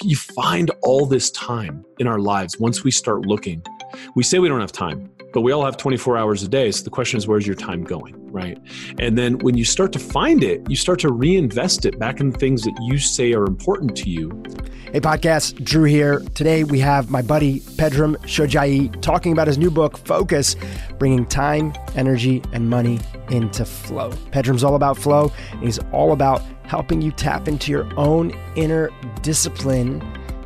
You find all this time in our lives once we start looking. We say we don't have time, but we all have 24 hours a day. So the question is, where's your time going? Right. And then when you start to find it, you start to reinvest it back in things that you say are important to you. Hey, podcast, Dhru here. Today we have my buddy Pedram Shojai talking about his new book, Focus, bringing time, energy, and money into flow. Pedram's all about flow, and he's all about helping you tap into your own inner discipline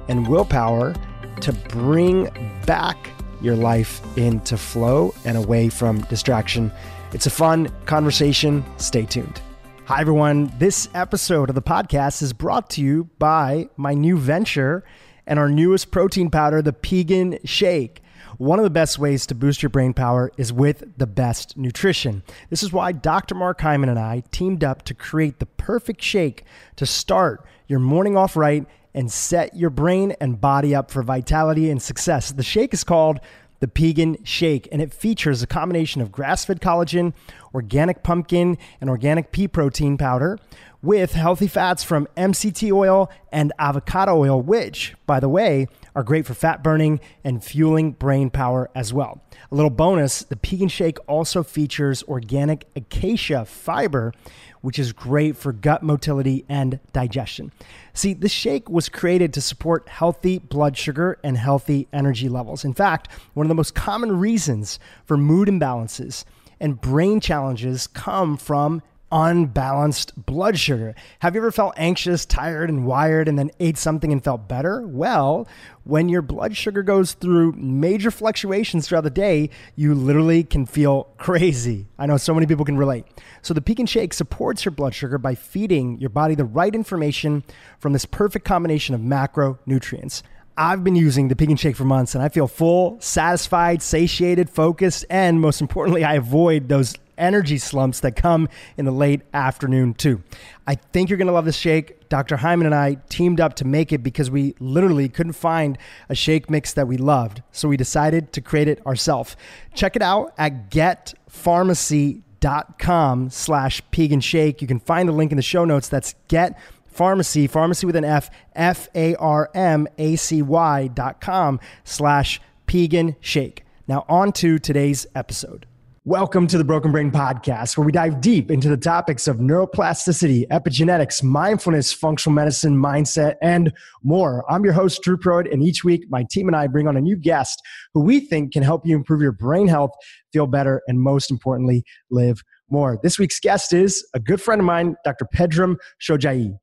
and willpower to bring back your life into flow and away from distraction. It's a fun conversation. Stay tuned. Hi, everyone. This episode of the podcast is brought to you by my new venture and our newest protein powder, the Pegan Shake. One of the best ways to boost your brain power is with the best nutrition. This is why Dr. Mark Hyman and I teamed up to create the perfect shake to start your morning off right and set your brain and body up for vitality and success. The shake is called the Pegan Shake, and it features a combination of grass fed collagen, organic pumpkin, and organic pea protein powder with healthy fats from MCT oil and avocado oil, which, by the way, are great for fat burning and fueling brain power as well. A little bonus the Pegan Shake also features organic acacia fiber, which is great for gut motility and digestion. See, this shake was created to support healthy blood sugar and healthy energy levels. In fact, one of the most common reasons for mood imbalances and brain challenges come from unbalanced blood sugar. Have you ever felt anxious, tired, and wired, and then ate something and felt better? Well, when your blood sugar goes through major fluctuations throughout the day, you literally can feel crazy. I know so many people can relate. So, the Pegan Shake supports your blood sugar by feeding your body the right information from this perfect combination of macronutrients. I've been using the Pegan Shake for months and I feel full, satisfied, satiated, focused, and most importantly, I avoid those energy slumps that come in the late afternoon, too. I think you're going to love this shake. Dr. Hyman and I teamed up to make it because we literally couldn't find a shake mix that we loved. So we decided to create it ourselves. Check it out at getpharmacy.com slash Pegan Shake. You can find the link in the show notes. That's get pharmacy, pharmacy with an F, F A R M A C Y dot com slash Pegan Shake. Now, on to today's episode. Welcome to the Broken Brain Podcast, where we dive deep into the topics of neuroplasticity, epigenetics, mindfulness, functional medicine, mindset, and more. I'm your host, Dhru Purohit, and each week my team and I bring on a new guest who we think can help you improve your brain health, feel better, and most importantly, live more. This week's guest is a good friend of mine, Dr. Pedram Shojai.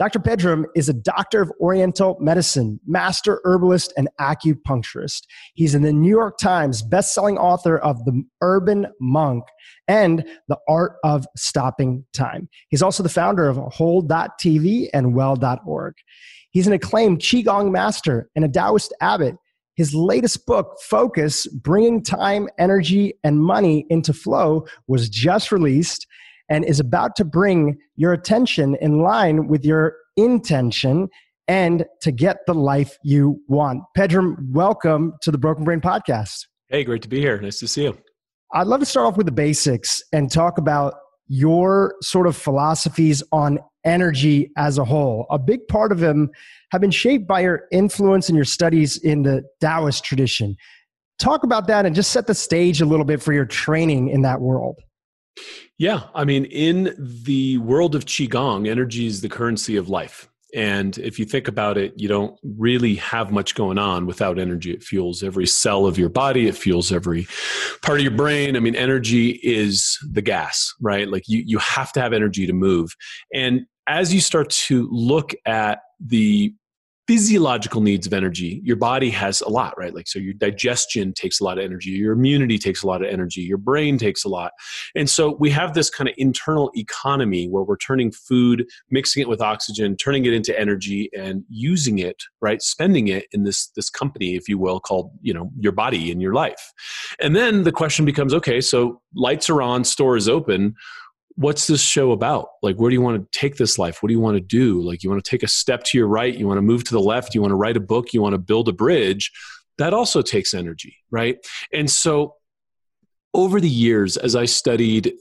Dr. Pedram is a doctor of Oriental medicine, master herbalist, and acupuncturist. He's in the New York Times best-selling author of The Urban Monk and The Art of Stopping Time. He's also the founder of Whole.tv and Well.org. He's an acclaimed Qigong master and a Taoist abbot. His latest book, Focus Bringing Time, Energy, and Money into Flow, was just released and is about to bring your attention in line with your intention and to get the life you want. Pedram, welcome to the Broken Brain Podcast. Hey, great to be here. Nice to see you. I'd love to start off with the basics and talk about your sort of philosophies on energy as a whole. A big part of them have been shaped by your influence and your studies in the Taoist tradition. Talk about that and just set the stage a little bit for your training in that world. Yeah, I mean, in the world of Qigong, energy is the currency of life. And if you think about it, you don't really have much going on without energy. It fuels every cell of your body, it fuels every part of your brain. I mean, energy is the gas, right? Like you, you have to have energy to move. And as you start to look at the physiological needs of energy your body has a lot right? Like so your digestion takes a lot of energy your immunity takes a lot of energy your brain takes a lot. And so we have this kind of internal economy where we're turning food mixing it with oxygen turning it into energy and using it right? Spending it in this this company if you will called you know your body and your life. And then the question becomes okay so lights are on store is open what's this show about? Like, where do you want to take this life? What do you want to do? Like, you want to take a step to your right, you want to move to the left, you want to write a book, you want to build a bridge. That also takes energy, right? And so, over the years, as I studied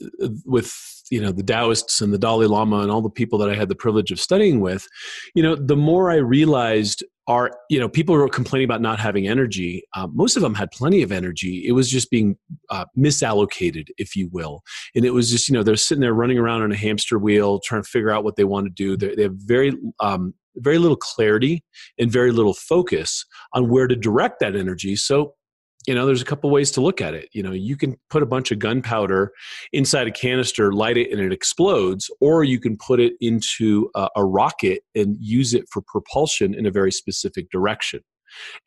with you know the Taoists and the Dalai Lama and all the people that I had the privilege of studying with, you know, the more I realized are you know people were complaining about not having energy. Uh, most of them had plenty of energy. It was just being uh, misallocated if you will. And it was just you know they're sitting there running around on a hamster wheel trying to figure out what they want to do. They're, they have very um, very little clarity and very little focus on where to direct that energy. So you know there's a couple ways to look at it. You know you can put a bunch of gunpowder inside a canister light it and it explodes or you can put it into a, a, rocket and use it for propulsion in a very specific direction.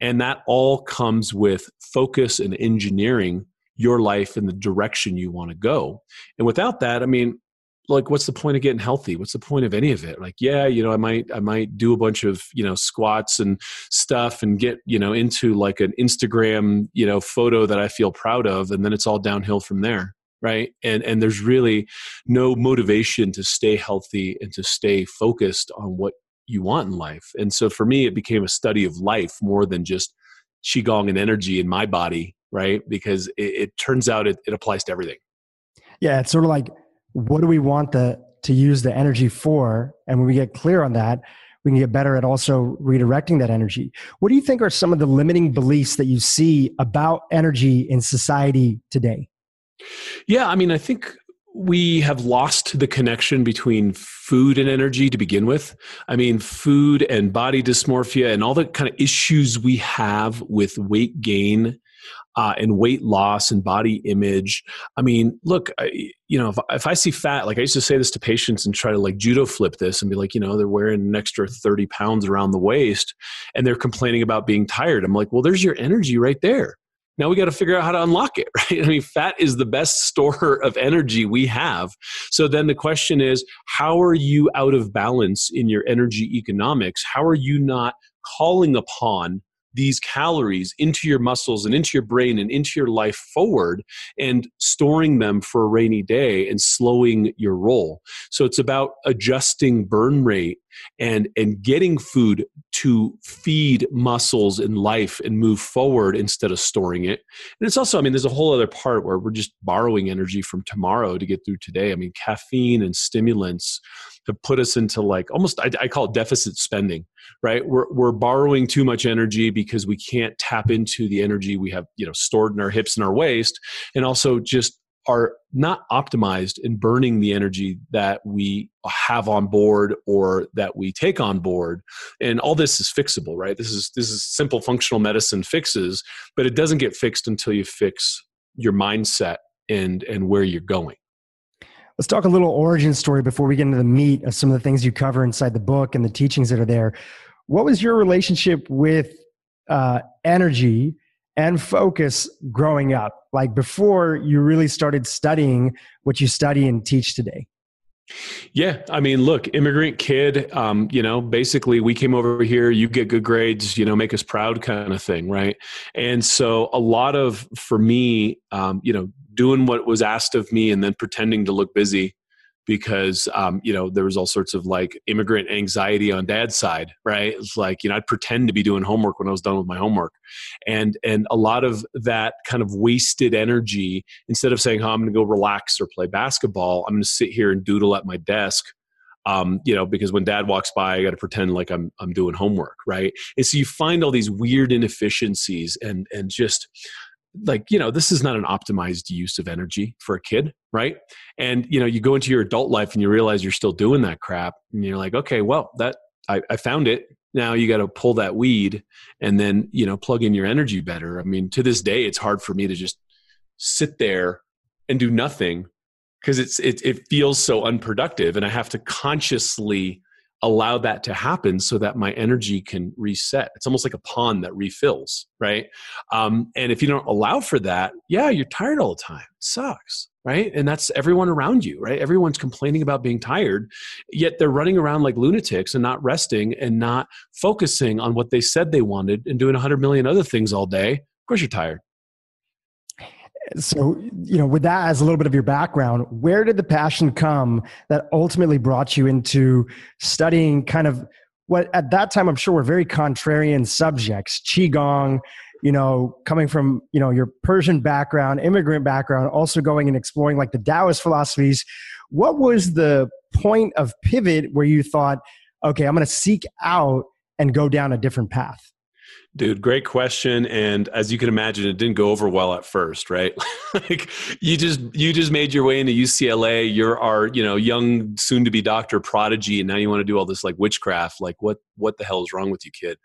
And that all comes with focus and engineering your life in the direction you want to go. And without that i mean like what's the point of getting healthy? What's the point of any of it? Like yeah you know i might i might do a bunch of you know squats and stuff and get you know into like an instagram you know photo that i feel proud of and then it's all downhill from there right? And and there's really no motivation to stay healthy and to stay focused on what you want in life. And so for me it became a study of life more than just qigong and energy in my body right? Because it, it turns out it, it applies to everything. Yeah it's sort of like what do we want the to use the energy for? And when we get clear on that we can get better at also redirecting that energy. What do you think are some of the limiting beliefs that you see about energy in society today? Yeah i mean i think we have lost the connection between food and energy to begin with. I mean, food and body dysmorphia and all the kind of issues we have with weight gain uh, and weight loss and body image. I mean, look, I, you know, if, if I see fat, like I used to say this to patients and try to like judo flip this and be like, you know, they're wearing an extra 30 pounds around the waist and they're complaining about being tired. I'm like, well, there's your energy right there. Now we got to figure out how to unlock it, right? I mean, fat is the best store of energy we have. So then the question is, how are you out of balance in your energy economics? How are you not calling upon these calories into your muscles and into your brain and into your life forward and storing them for a rainy day and slowing your roll. So it's about adjusting burn rate and and getting food to feed muscles in life and move forward instead of storing it. And it's also i mean there's a whole other part where we're just borrowing energy from tomorrow to get through today. I mean caffeine and stimulants have put us into like almost I, I call it deficit spending right? We're, we're borrowing too much energy because we can't tap into the energy we have you know stored in our hips and our waist and also just are not optimized in burning the energy that we have on board or that we take on board. And all this is fixable right? This is this is simple functional medicine fixes but it doesn't get fixed until you fix your mindset and and where you're going. Let's talk a little origin story before we get into the meat of some of the things you cover inside the book and the teachings that are there. What was your relationship with uh, energy and focus growing up, like before you really started studying what you study and teach today? Yeah, I mean, look, immigrant kid, um, you know, basically we came over here, you get good grades, you know, make us proud kind of thing, right? And so a lot of, for me, um, you know, doing what was asked of me and then pretending to look busy because um, you know there was all sorts of like immigrant anxiety on dad's side right it's like you know i'd pretend to be doing homework when i was done with my homework and and a lot of that kind of wasted energy instead of saying oh i'm going to go relax or play basketball i'm going to sit here and doodle at my desk um, you know, because when dad walks by, I got to pretend like I'm I'm doing homework, right? And so you find all these weird inefficiencies and and just like you know this is not an optimized use of energy for a kid right? And you know you go into your adult life and you realize you're still doing that crap and you're like okay well that i, I found it. Now you got to pull that weed and then you know plug in your energy better. I mean to this day it's hard for me to just sit there and do nothing because it's it, it feels so unproductive and i have to consciously allow that to happen so that my energy can reset. It's almost like a pond that refills, right? Um, and if you don't allow for that, yeah, you're tired all the time. It sucks, right? And that's everyone around you, right? Everyone's complaining about being tired, yet they're running around like lunatics and not resting and not focusing on what they said they wanted and doing a hundred million other things all day. Of course, you're tired so you know with that as a little bit of your background where did the passion come that ultimately brought you into studying kind of what at that time i'm sure were very contrarian subjects qigong you know, coming from, you know, your Persian background, immigrant background, also going and exploring like the Taoist philosophies, what was the point of pivot where you thought, okay, I'm going to seek out and go down a different path? Dude, great question. And as you can imagine, it didn't go over well at first, right? like you just you just made your way into UCLA. You're our, you know, young soon to be doctor prodigy, and now you want to do all this like witchcraft. Like what what the hell is wrong with you, kid?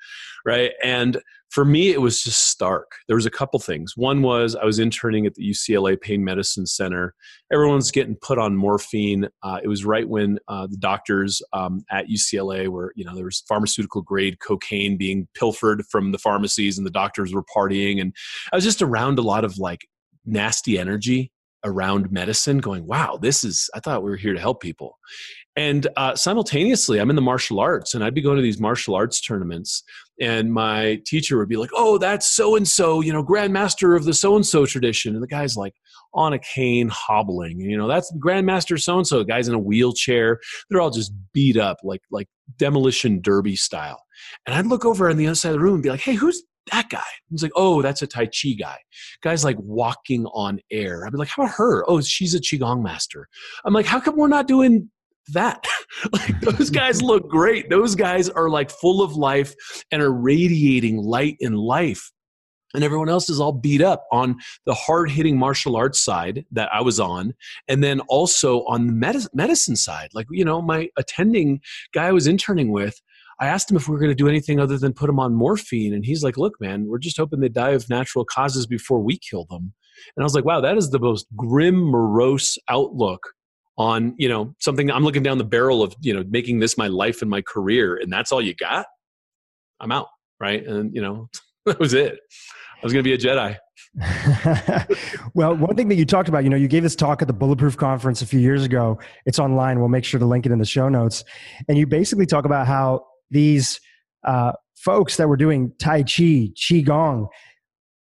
Right. And for me, it was just stark. There was a couple things. One was I was interning at the UCLA Pain Medicine Center. Everyone's getting put on morphine. Uh, it was right when uh, the doctors um, at UCLA were, you know, there was pharmaceutical grade cocaine being pilfered from the pharmacies, and the doctors were partying. And I was just around a lot of like nasty energy around medicine going wow this is i thought we were here to help people and uh, simultaneously i'm in the martial arts and i'd be going to these martial arts tournaments and my teacher would be like oh that's so and so you know grandmaster of the so and so tradition and the guy's like on a cane hobbling you know that's grandmaster so and so guy's in a wheelchair they're all just beat up like like demolition derby style and i'd look over on the other side of the room and be like hey who's that guy. He's like, oh, that's a Tai Chi guy. Guy's like walking on air. I'd be like, how about her? Oh, she's a Qigong master. I'm like, how come we're not doing that? like those guys look great. Those guys are like full of life and are radiating light and life. And everyone else is all beat up on the hard hitting martial arts side that I was on. And then also on the medicine side. Like, you know, my attending guy I was interning with, I asked him if we were going to do anything other than put him on morphine. And he's like, look, man, we're just hoping they die of natural causes before we kill them. And I was like, wow, that is the most grim, morose outlook on, you know, something I'm looking down the barrel of, you know, making this my life and my career. And that's all you got? I'm out. Right. And, you know, that was it. I was going to be a Jedi. well, one thing that you talked about, you know, you gave this talk at the Bulletproof Conference a few years ago. It's online. We'll make sure to link it in the show notes. And you basically talk about how these uh, folks that were doing Tai Chi, Qigong,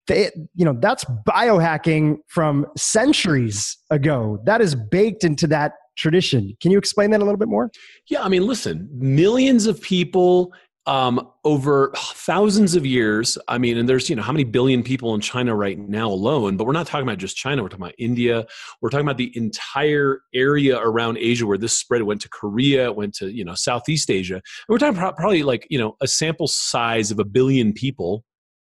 they, you know, that's biohacking from centuries ago. That is baked into that tradition. Can you explain that a little bit more? Yeah, I mean, listen, millions of people um, over thousands of years. I mean, and there's, you know, how many billion people in China right now alone, but we're not talking about just China. We're talking about India. We're talking about the entire area around Asia where this spread. Went to Korea, went to, you know, Southeast Asia. And we're talking probably like, you know, a sample size of a billion people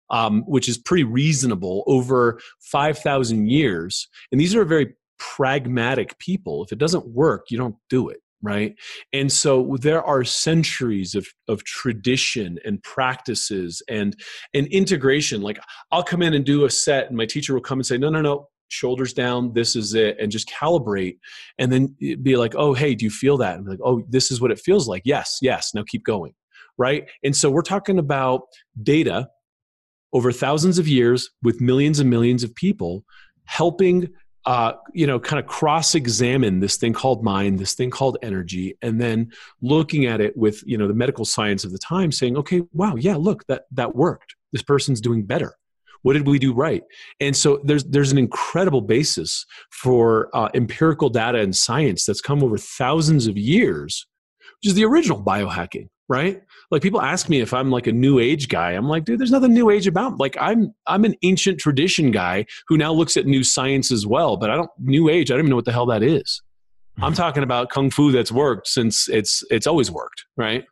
um, which is pretty reasonable over 5,000 years. And these are very pragmatic people. If it doesn't work, you don't do it right? And so there are centuries of, of tradition and practices and and integration. Like i'll come in and do a set and my teacher will come and say no no no shoulders down this is it and just calibrate and then be like oh hey do you feel that? And like oh this is what it feels like. Yes yes now keep going right? And so we're talking about data over thousands of years with millions and millions of people helping uh, you know, kind of cross examine this thing called mind, this thing called energy, and then looking at it with, you know, the medical science of the time saying, okay, wow, yeah, look, that, that worked. This person's doing better. What did we do right? And so there's, there's an incredible basis for uh, empirical data and science that's come over thousands of years, which is the original biohacking right like people ask me if i'm like a new age guy. I'm like dude there's nothing new age about like i'm i'm an ancient tradition guy who now looks at new science as well but i don't new age i don't even know what the hell that is. I'm talking about kung fu that's worked since it's it's always worked right?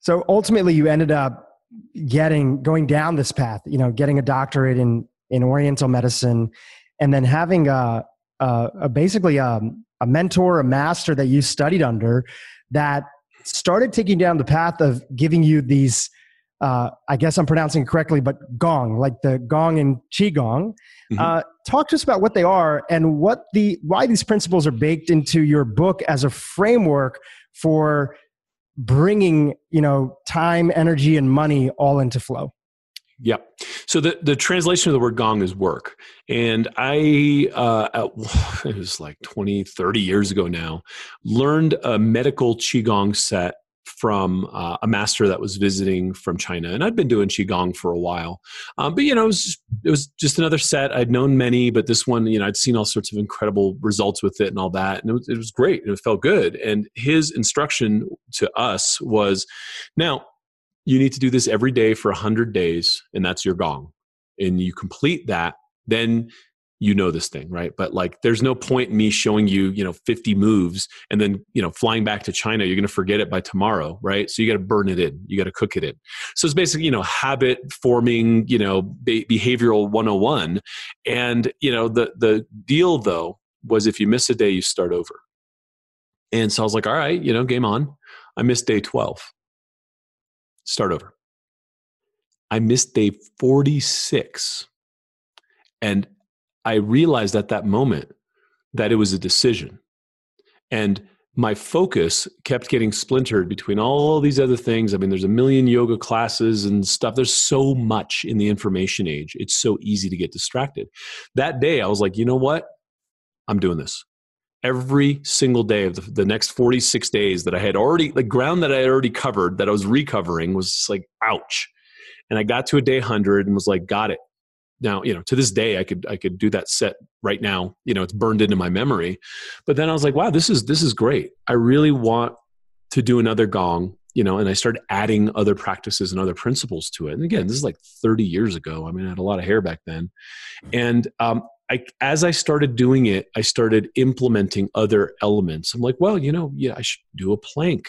So ultimately you ended up getting going down this path you know getting a doctorate in in oriental medicine and then having a, a, a basically a, um, a mentor a master that you studied under that started taking down the path of giving you these uh, I guess I'm pronouncing it correctly, but gong, like the gong and qigong. Mm-hmm. Uh, talk to us about what they are and what the why these principles are baked into your book as a framework for bringing you know time, energy, and money all into flow. Yep. So the, the translation of the word gong is work. And I, uh, at, it was like 20, 30 years ago now, learned a medical Qigong set from uh, a master that was visiting from China. And I'd been doing Qigong for a while. Um, but, you know, it was, just, it was just another set. I'd known many, but this one, you know, I'd seen all sorts of incredible results with it and all that. And it was, it was great. And it felt good. And his instruction to us was now, you need to do this every day for 100 days and that's your gong and you complete that, then you know this thing, right? But like, there's no point in me showing you, you know, 50 moves and then, you know, flying back to China. You're going to forget it by tomorrow, right? So you got to burn it in. You got to cook it in. So it's basically, you know, habit forming, you know, be- behavioral 101. And, you know, the, the deal though was if you miss a day, you start over. And so I was like, all right, you know, game on. I missed day 12. Start over. I missed day 46. And I realized at that moment that it was a decision. And my focus kept getting splintered between all these other things. I mean, there's a million yoga classes and stuff. There's so much in the information age. It's so easy to get distracted. That day, I was like, you know what? I'm doing this. Every single day of the, the next 46 days that I had already, the ground that I had already covered, that I was recovering, was just like, ouch. And I got to a day 100 and was like, got it. Now you know to this day i could i could do that set right now you know it's burned into my memory. But then i was like wow this is this is great. I really want to do another gong you know and i started adding other practices and other principles to it. And again this is like 30 years ago. I mean i had a lot of hair back then. And um, I, as I started doing it, I started implementing other elements. I'm like, well, you know, yeah, I should do a plank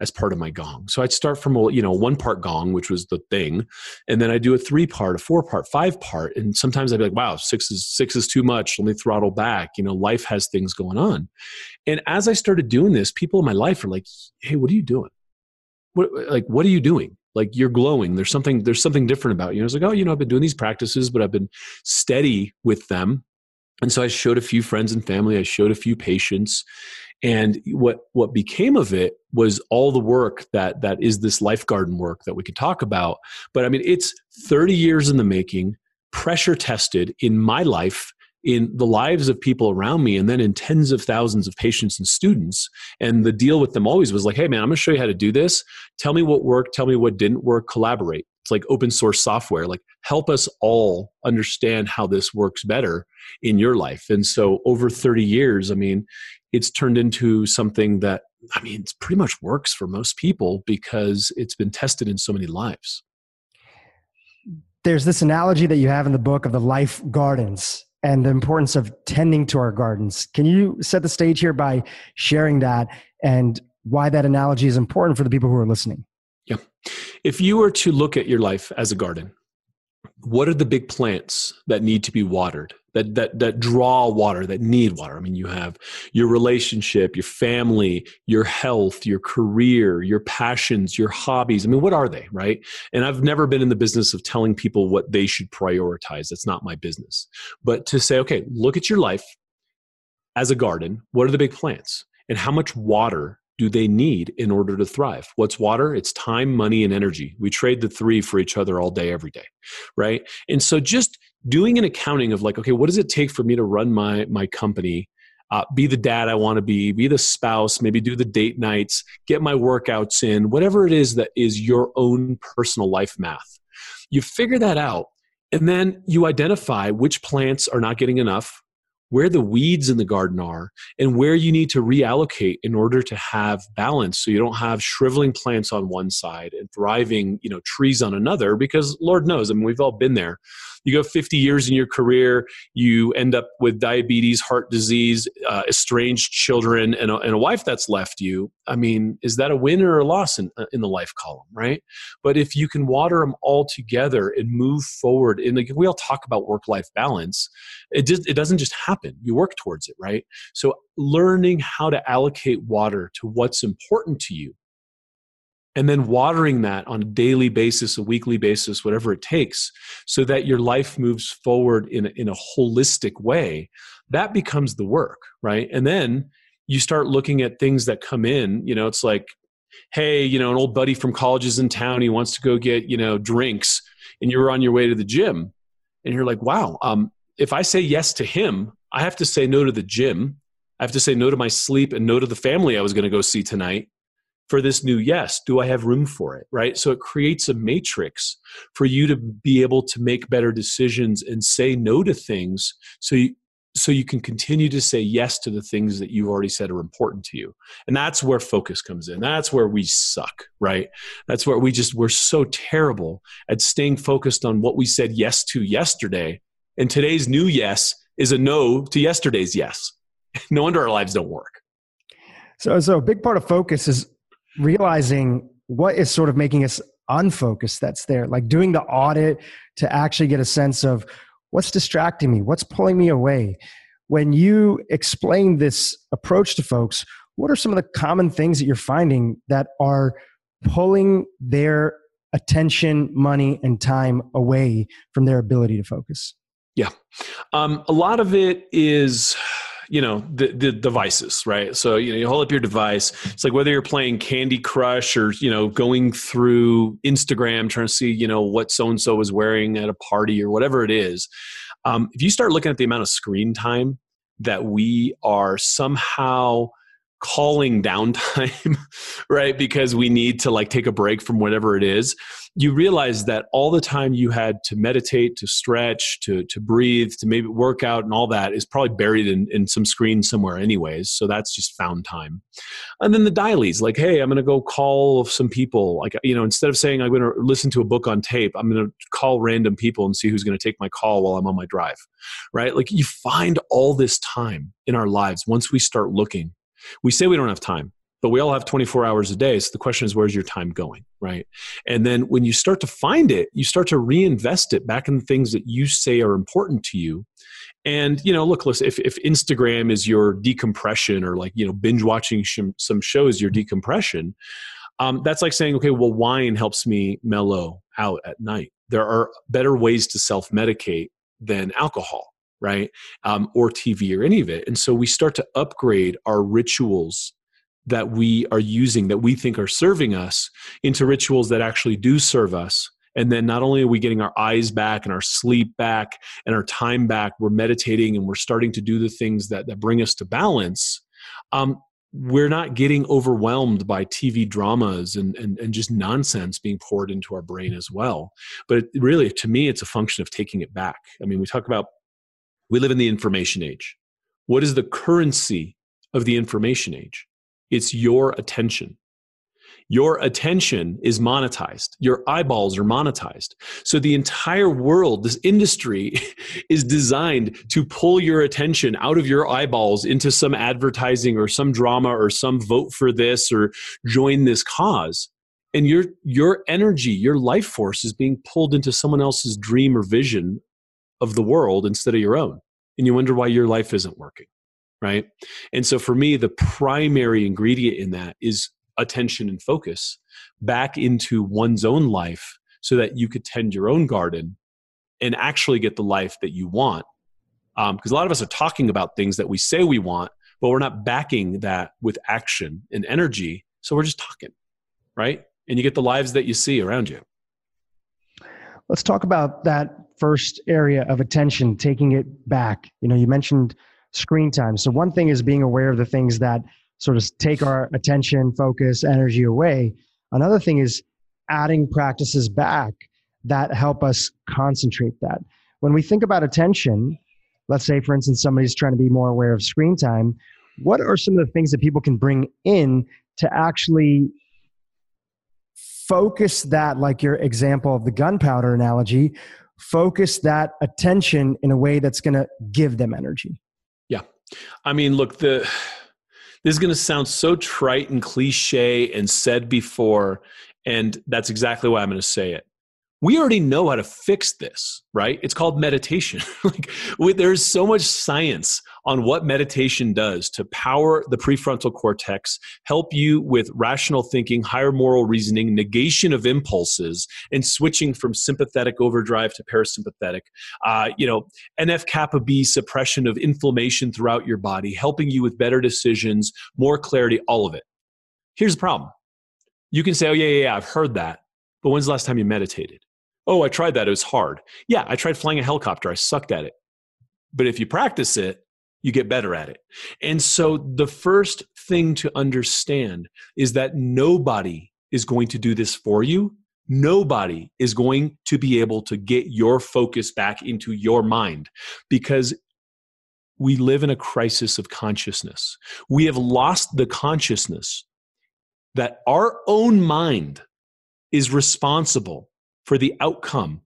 as part of my gong. So I'd start from a you know one part gong, which was the thing, and then I do a three part, a four part, five part, and sometimes I'd be like, wow, six is six is too much. Let me throttle back. You know, life has things going on, and as I started doing this, people in my life are like, hey, what are you doing? What like what are you doing? Like you're glowing. There's something there's something different about you. And I was like, oh, you know, I've been doing these practices, but I've been steady with them. And so I showed a few friends and family. I showed a few patients, and what what became of it was all the work that that is this life garden work that we could talk about but i mean it's 30 years in the making pressure tested in my life in the lives of people around me and then in tens of thousands of patients and students. And the deal with them always was like hey man i'm going to show you how to do this. Tell me what worked tell me what didn't work collaborate. It's like open source software like help us all understand how this works better in your life. And so over 30 years i mean it's turned into something that i mean it's pretty much works for most people because it's been tested in so many lives. There's this analogy that you have in the book of the life gardens and the importance of tending to our gardens. Can you set the stage here by sharing that and why that analogy is important for the people who are listening? Yeah. If you were to look at your life as a garden what are the big plants that need to be watered that that that draw water that need water. I mean you have your relationship your family your health your career your passions your hobbies. I mean what are they right? And i've never been in the business of telling people what they should prioritize. That's not my business. But to say okay look at your life as a garden. What are the big plants? And how much water do they need in order to thrive? What's water? It's time, money, and energy. We trade the three for each other all day, every day, right? And so just doing an accounting of like, okay, what does it take for me to run my my company? Uh, be the dad I want to be, be the spouse, maybe do the date nights, get my workouts in, whatever it is that is your own personal life math. You figure that out, and then you identify which plants are not getting enough, where the weeds in the garden are and where you need to reallocate in order to have balance so you don't have shriveling plants on one side and thriving you know trees on another because lord knows i mean we've all been there you go 50 years in your career, you end up with diabetes, heart disease, uh, estranged children, and a, and a, wife that's left you. I mean, is that a win or a loss in, in the life column, right? But if you can water them all together and move forward, and like we all talk about work life balance, it just it doesn't just happen. You work towards it, right? So learning how to allocate water to what's important to you and then watering that on a daily basis, a weekly basis, whatever it takes, so that your life moves forward in a, in a holistic way, that becomes the work, right? And then you start looking at things that come in. You know, it's like, hey, you know, an old buddy from college is in town. He wants to go get you know drinks, and you're on your way to the gym, and you're like, wow, um, if I say yes to him, I have to say no to the gym. I have to say no to my sleep and no to the family I was going to go see tonight for this new yes do i have room for it right? So it creates a matrix for you to be able to make better decisions and say no to things so you, so you can continue to say yes to the things that you've already said are important to you. And that's where focus comes in. That's where we suck right? That's where we just we're so terrible at staying focused on what we said yes to yesterday. And today's new yes is a no to yesterday's yes. No wonder our lives don't work. So so a big part of focus is realizing what is sort of making us unfocused that's there like doing the audit to actually get a sense of what's distracting me what's pulling me away. When you explain this approach to folks what are some of the common things that you're finding that are pulling their attention money and time away from their ability to focus? Yeah. Um, a lot of it is you know the, the devices right? So you know you hold up your device. It's like whether you're playing candy crush or you know going through instagram trying to see you know what so and so is wearing at a party or whatever it is um, if you start looking at the amount of screen time that we are somehow calling downtime right because we need to like take a break from whatever it is you realize that all the time you had to meditate, to stretch, to, to breathe, to maybe work out and all that is probably buried in, in some screen somewhere anyways. So that's just found time. And then the dialies, like, hey, I'm going to go call some people. Like, you know, instead of saying I'm going to listen to a book on tape, I'm going to call random people and see who's going to take my call while I'm on my drive, right? Like you find all this time in our lives once we start looking. We say we don't have time but we all have 24 hours a day. So the question is where's your time going right? And then when you start to find it you start to reinvest it back in the things that you say are important to you. And you know look listen if, if instagram is your decompression or like you know binge watching sh- some shows your decompression um, that's like saying okay well wine helps me mellow out at night. There are better ways to self-medicate than alcohol right um, or tv or any of it. And so we start to upgrade our rituals that we are using that we think are serving us into rituals that actually do serve us. And then not only are we getting our eyes back and our sleep back and our time back we're meditating and we're starting to do the things that, that bring us to balance um, we're not getting overwhelmed by tv dramas and, and, and just nonsense being poured into our brain as well. But really to me it's a function of taking it back. I mean we talk about we live in the information age what is the currency of the information age it's your attention. Your attention is monetized. Your eyeballs are monetized. So the entire world, this industry, is designed to pull your attention out of your eyeballs into some advertising or some drama or some vote for this or join this cause. And your your energy, your life force is being pulled into someone else's dream or vision of the world instead of your own. And you wonder why your life isn't working right? And so for me, the primary ingredient in that is attention and focus back into one's own life so that you could tend your own garden and actually get the life that you want. Because um, a lot of us are talking about things that we say we want, but we're not backing that with action and energy. So we're just talking, right? And you get the lives that you see around you. Let's talk about that first area of attention, taking it back. You know, you mentioned screen time. So one thing is being aware of the things that sort of take our attention, focus, energy away. Another thing is adding practices back that help us concentrate that. When we think about attention, let's say for instance somebody's trying to be more aware of screen time, what are some of the things that people can bring in to actually focus that like your example of the gunpowder analogy, focus that attention in a way that's going to give them energy? Yeah. I mean, look, the this is going to sound so trite and cliche and said before, and that's exactly why I'm going to say it we already know how to fix this, right? It's called meditation. like we, there's so much science on what meditation does to power the prefrontal cortex, help you with rational thinking, higher moral reasoning, negation of impulses, and switching from sympathetic overdrive to parasympathetic. Uh, you know, NF kappa B suppression of inflammation throughout your body, helping you with better decisions, more clarity, all of it. Here's the problem. You can say, "Oh yeah, yeah, yeah I've heard that," but when's the last time you meditated? Oh, I tried that. It was hard. Yeah, I tried flying a helicopter. I sucked at it. But if you practice it, you get better at it. And so the first thing to understand is that nobody is going to do this for you. Nobody is going to be able to get your focus back into your mind because we live in a crisis of consciousness. We have lost the consciousness that our own mind is responsible for the outcome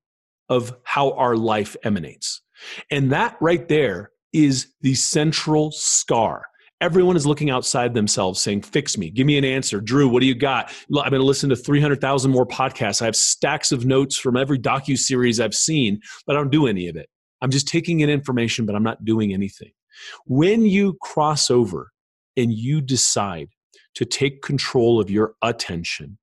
of how our life emanates. And that right there is the central scar. Everyone is looking outside themselves saying, Fix me, give me an answer. Dhru, what do you got? I'm going to listen to 300,000 more podcasts. I have stacks of notes from every docu series I've seen, but I don't do any of it. I'm just taking in information, but I'm not doing anything. When you cross over and you decide to take control of your attention,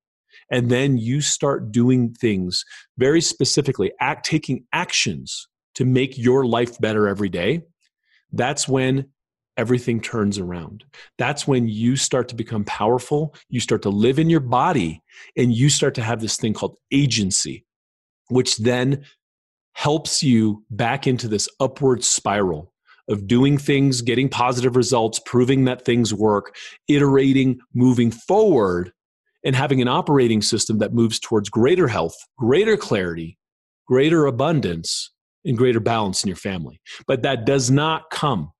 and then you start doing things very specifically, act taking actions to make your life better every day, that's when everything turns around. That's when you start to become powerful, you start to live in your body, and you start to have this thing called agency, which then helps you back into this upward spiral of doing things, getting positive results, proving that things work, iterating, moving forward, and having an operating system that moves towards greater health, greater clarity, greater abundance, and greater balance in your family. But that does not come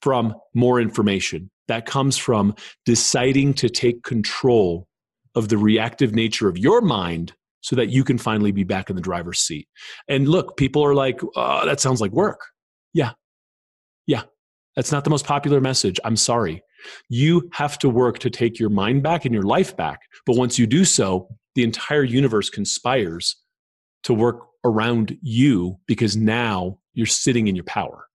from more information. That comes from deciding to take control of the reactive nature of your mind so that you can finally be back in the driver's seat. And look, people are like, oh, that sounds like work. Yeah. Yeah. That's not the most popular message. I'm sorry. You have to work to take your mind back and your life back. But once you do so, the entire universe conspires to work around you because now you're sitting in your power.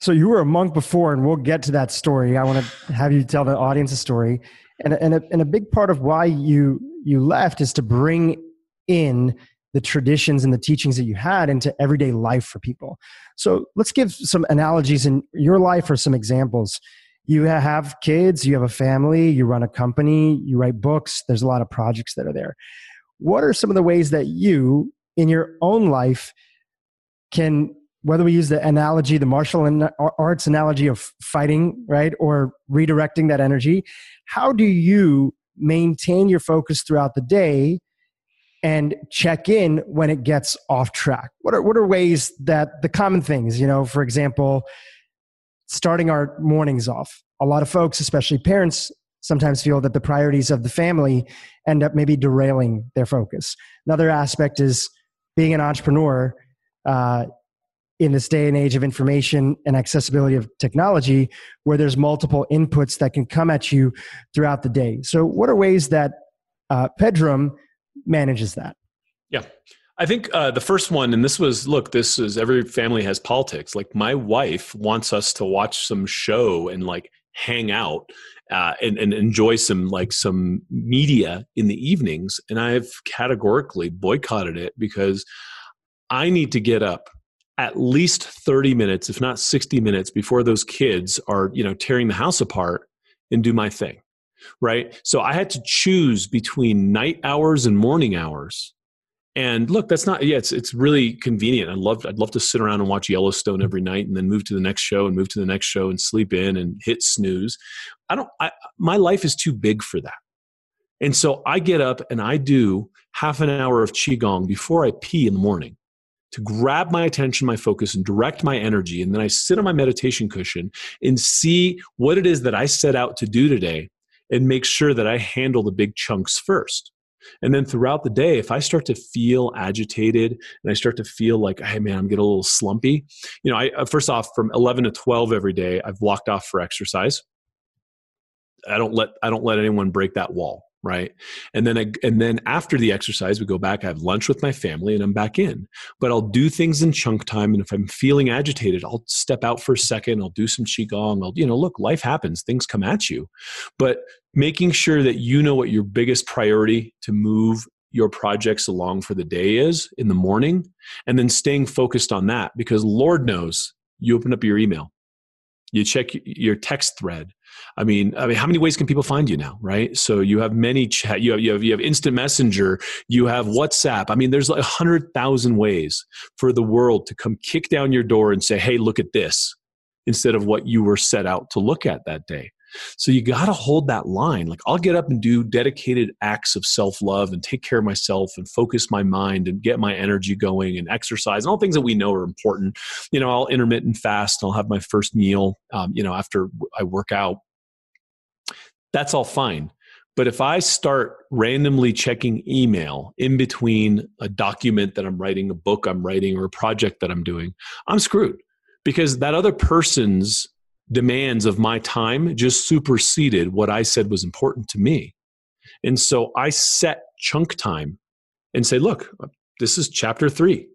So you were a monk before, and we'll get to that story. I want to have you tell the audience a story, and and a, and a big part of why you you left is to bring in the traditions and the teachings that you had into everyday life for people. So let's give some analogies in your life or some examples. You have kids, you have a family, you run a company, you write books. There's a lot of projects that are there. What are some of the ways that you, in your own life, can whether we use the analogy, the martial arts analogy of fighting, right, or redirecting that energy, how do you maintain your focus throughout the day and check in when it gets off track? What are, what are ways that the common things, you know, for example, starting our mornings off? A lot of folks, especially parents, sometimes feel that the priorities of the family end up maybe derailing their focus. Another aspect is being an entrepreneur. Uh, in this day and age of information and accessibility of technology where there's multiple inputs that can come at you throughout the day so what are ways that uh, pedram manages that. Yeah. I think uh, the first one and this was look this is every family has politics. Like my wife wants us to watch some show and like hang out uh, and, and enjoy some like some media in the evenings. And i've categorically boycotted it because i need to get up at least 30 minutes if not 60 minutes before those kids are you know tearing the house apart and do my thing right? So i had to choose between night hours and morning hours. And look that's not yeah it's it's really convenient. I love i'd love to sit around and watch yellowstone every night and then move to the next show and move to the next show and sleep in and hit snooze. I don't I, my life is too big for that. And so i get up and i do half an hour of qigong before i pee in the morning to grab my attention, my focus, and direct my energy. And then I sit on my meditation cushion and see what it is that I set out to do today and make sure that I handle the big chunks first. And then throughout the day, if I start to feel agitated and I start to feel like, hey man, I'm getting a little slumpy, you know, I uh, first off from 11 to 12 every day, I've blocked off for exercise. I don't let I don't let anyone break that wall right? And then I, and then after the exercise we go back i have lunch with my family and i'm back in. But i'll do things in chunk time and if i'm feeling agitated i'll step out for a second i'll do some qigong i'll you know look life happens things come at you. But making sure that you know what your biggest priority to move your projects along for the day is in the morning and then staying focused on that because lord knows you open up your email. You check your text thread I mean, I mean, how many ways can people find you now, right? So you have many chat, you have you have you have instant messenger, you have WhatsApp. I mean, there's like a hundred thousand ways for the world to come kick down your door and say, "Hey, look at this," instead of what you were set out to look at that day. So you got to hold that line. Like I'll get up and do dedicated acts of self love and take care of myself and focus my mind and get my energy going and exercise and all things that we know are important. You know, I'll intermittent fast. I'll have my first meal, um, you know, after I work out. That's all fine. But if I start randomly checking email in between a document that I'm writing, a book I'm writing, or a project that I'm doing, I'm screwed because that other person's demands of my time just superseded what I said was important to me. And so I set chunk time and say, look, this is chapter three.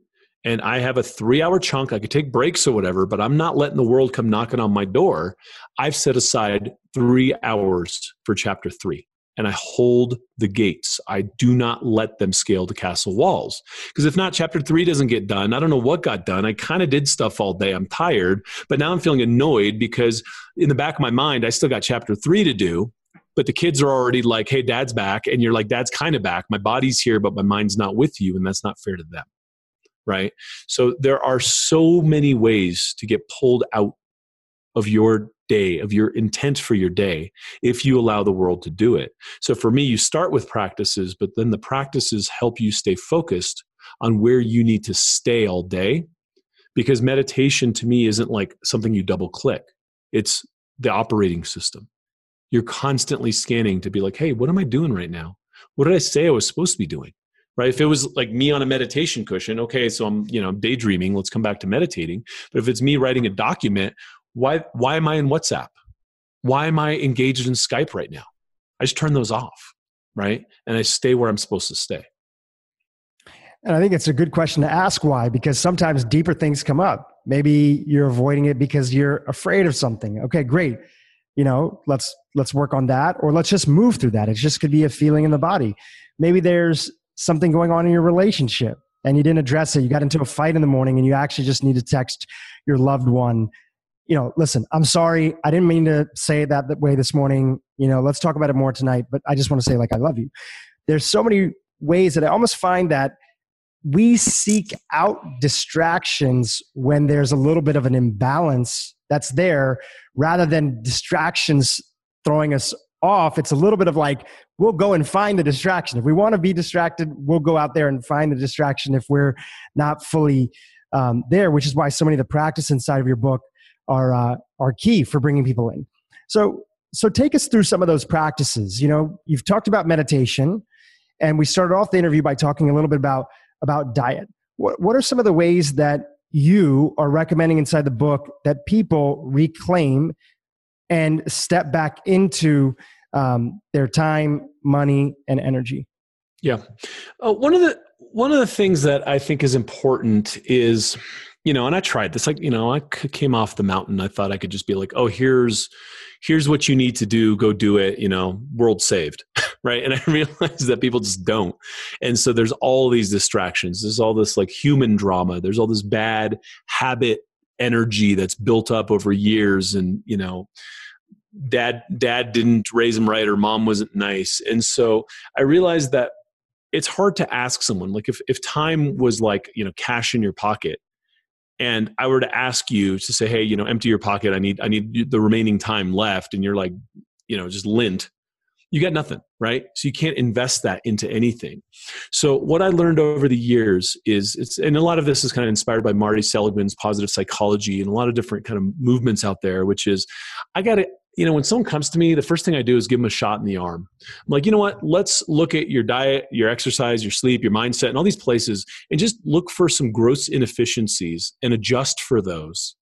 And I have a three hour chunk. I could take breaks or whatever, but I'm not letting the world come knocking on my door. I've set aside three hours for chapter three and I hold the gates. I do not let them scale the castle walls. Because if not, chapter three doesn't get done. I don't know what got done. I kind of did stuff all day. I'm tired, but now I'm feeling annoyed because in the back of my mind, I still got chapter three to do. But the kids are already like, hey, dad's back. And you're like, dad's kind of back. My body's here, but my mind's not with you. And that's not fair to them. Right. So there are so many ways to get pulled out of your day, of your intent for your day, if you allow the world to do it. So for me, you start with practices, but then the practices help you stay focused on where you need to stay all day. Because meditation to me isn't like something you double click, it's the operating system. You're constantly scanning to be like, hey, what am I doing right now? What did I say I was supposed to be doing? right if it was like me on a meditation cushion okay so i'm you know daydreaming let's come back to meditating but if it's me writing a document why, why am I in WhatsApp? Why am I engaged in Skype right now? I just turn those off, right? And I stay where I'm supposed to stay. And I think it's a good question to ask why, because sometimes deeper things come up. Maybe you're avoiding it because you're afraid of something. Okay, great. You know, let's let's work on that, or let's just move through that. It just could be a feeling in the body. Maybe there's something going on in your relationship and you didn't address it. You got into a fight in the morning and you actually just need to text your loved one you know, listen, I'm sorry. I didn't mean to say that, that way this morning. You know, let's talk about it more tonight, but I just want to say, like, I love you. There's so many ways that I almost find that we seek out distractions when there's a little bit of an imbalance that's there rather than distractions throwing us off. It's a little bit of like, we'll go and find the distraction. If we want to be distracted, we'll go out there and find the distraction if we're not fully um, there, which is why so many of the practice inside of your book are uh, are key for bringing people in. So so take us through some of those practices. You know, you've talked about meditation, and we started off the interview by talking a little bit about about diet. What what are some of the ways that you are recommending inside the book that people reclaim and step back into um, their time, money, and energy? Yeah, uh, one of the one of the things that I think is important is you know and i tried this like you know i came off the mountain. I thought i could just be like oh here's here's what you need to do. Go do it you know world saved. Right? And i realized that people just don't. And so there's all these distractions. There's all this like human drama. There's all this bad habit energy that's built up over years and you know dad dad didn't raise him right or mom wasn't nice. And so i realized that it's hard to ask someone. Like if, if time was like you know cash in your pocket and I were to ask you to say, hey, you know, empty your pocket. I need I need the remaining time left, and you're like, you know, just lint. You got nothing, right? So you can't invest that into anything. So what I learned over the years is it's and a lot of this is kind of inspired by Marty Seligman's positive psychology and a lot of different kind of movements out there, which is I got to you know, when someone comes to me, the first thing I do is give them a shot in the arm. I'm like, you know what? Let's look at your diet, your exercise, your sleep, your mindset, and all these places, and just look for some gross inefficiencies and adjust for those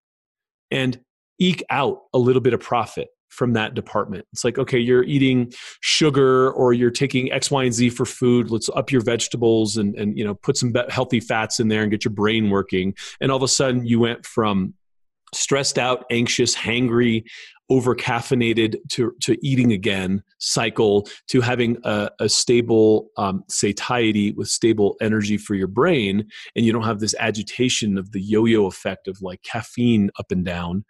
and eke out a little bit of profit from that department. It's like, okay, you're eating sugar or you're taking X, Y, and Z for food. Let's up your vegetables and, and you know, put some healthy fats in there and get your brain working. And all of a sudden you went from stressed out, anxious, hangry, over caffeinated to, to eating again cycle to having a, a stable um, satiety with stable energy for your brain and you don't have this agitation of the yo-yo effect of like caffeine up and down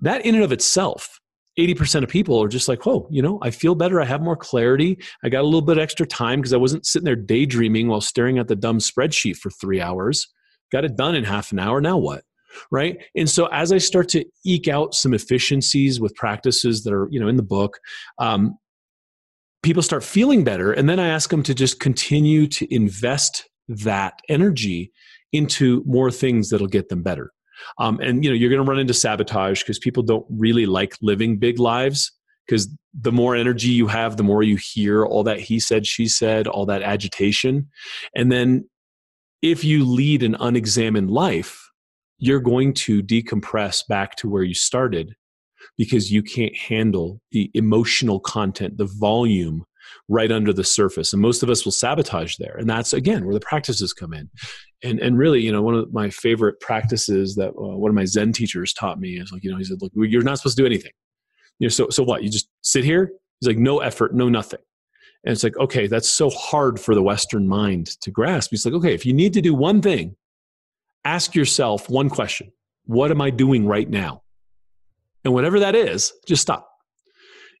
that in and of itself 80% of people are just like whoa you know i feel better i have more clarity i got a little bit extra time because i wasn't sitting there daydreaming while staring at the dumb spreadsheet for three hours got it done in half an hour now what right? And so as i start to eke out some efficiencies with practices that are you know in the book um, people start feeling better. And then i ask them to just continue to invest that energy into more things that'll get them better. Um, and you know you're going to run into sabotage because people don't really like living big lives because the more energy you have the more you hear all that he said she said all that agitation. And then if you lead an unexamined life you're going to decompress back to where you started because you can't handle the emotional content, the volume right under the surface. And most of us will sabotage there. And that's, again, where the practices come in. And, and really, you know, one of my favorite practices that uh, one of my Zen teachers taught me is like, you know, he said, look, you're not supposed to do anything. You know, so, so what? You just sit here? He's like, no effort, no nothing. And it's like, okay, that's so hard for the Western mind to grasp. He's like, okay, if you need to do one thing, ask yourself one question What am I doing right now? And whatever that is, just stop.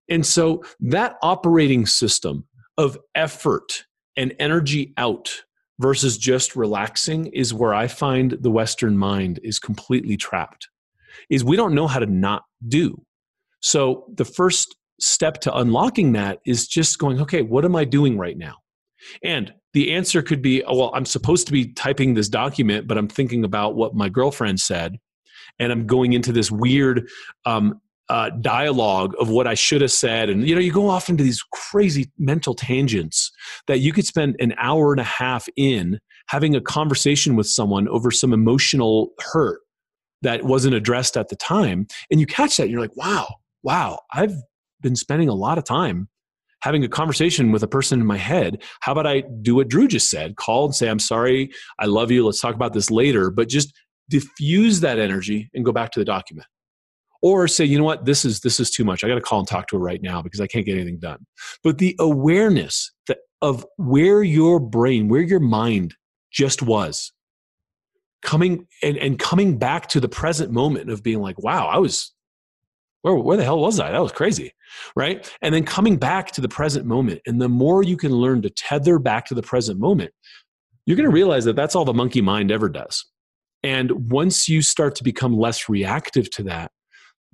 And so that operating system of effort and energy out versus just relaxing is where I find the Western mind is completely trapped. Is we don't know how to not do. So the first step to unlocking that is just going, okay, what am I doing right now? And the answer could be, oh, well, I'm supposed to be typing this document, but I'm thinking about what my girlfriend said and I'm going into this weird um, uh, dialogue of what I should have said. And, you know, you go off into these crazy mental tangents that you could spend an hour and a half in having a conversation with someone over some emotional hurt that wasn't addressed at the time. And you catch that and you're like, wow, wow, I've been spending a lot of time having a conversation with a person in my head. How about I do what Dhru just said? Call and say, I'm sorry, I love you, let's talk about this later. But just diffuse that energy and go back to the document or say you know what this is this is too much i got to call and talk to her right now because i can't get anything done but the awareness that, of where your brain where your mind just was coming and, and coming back to the present moment of being like wow i was where, where the hell was i that was crazy right and then coming back to the present moment and the more you can learn to tether back to the present moment you're going to realize that that's all the monkey mind ever does and once you start to become less reactive to that,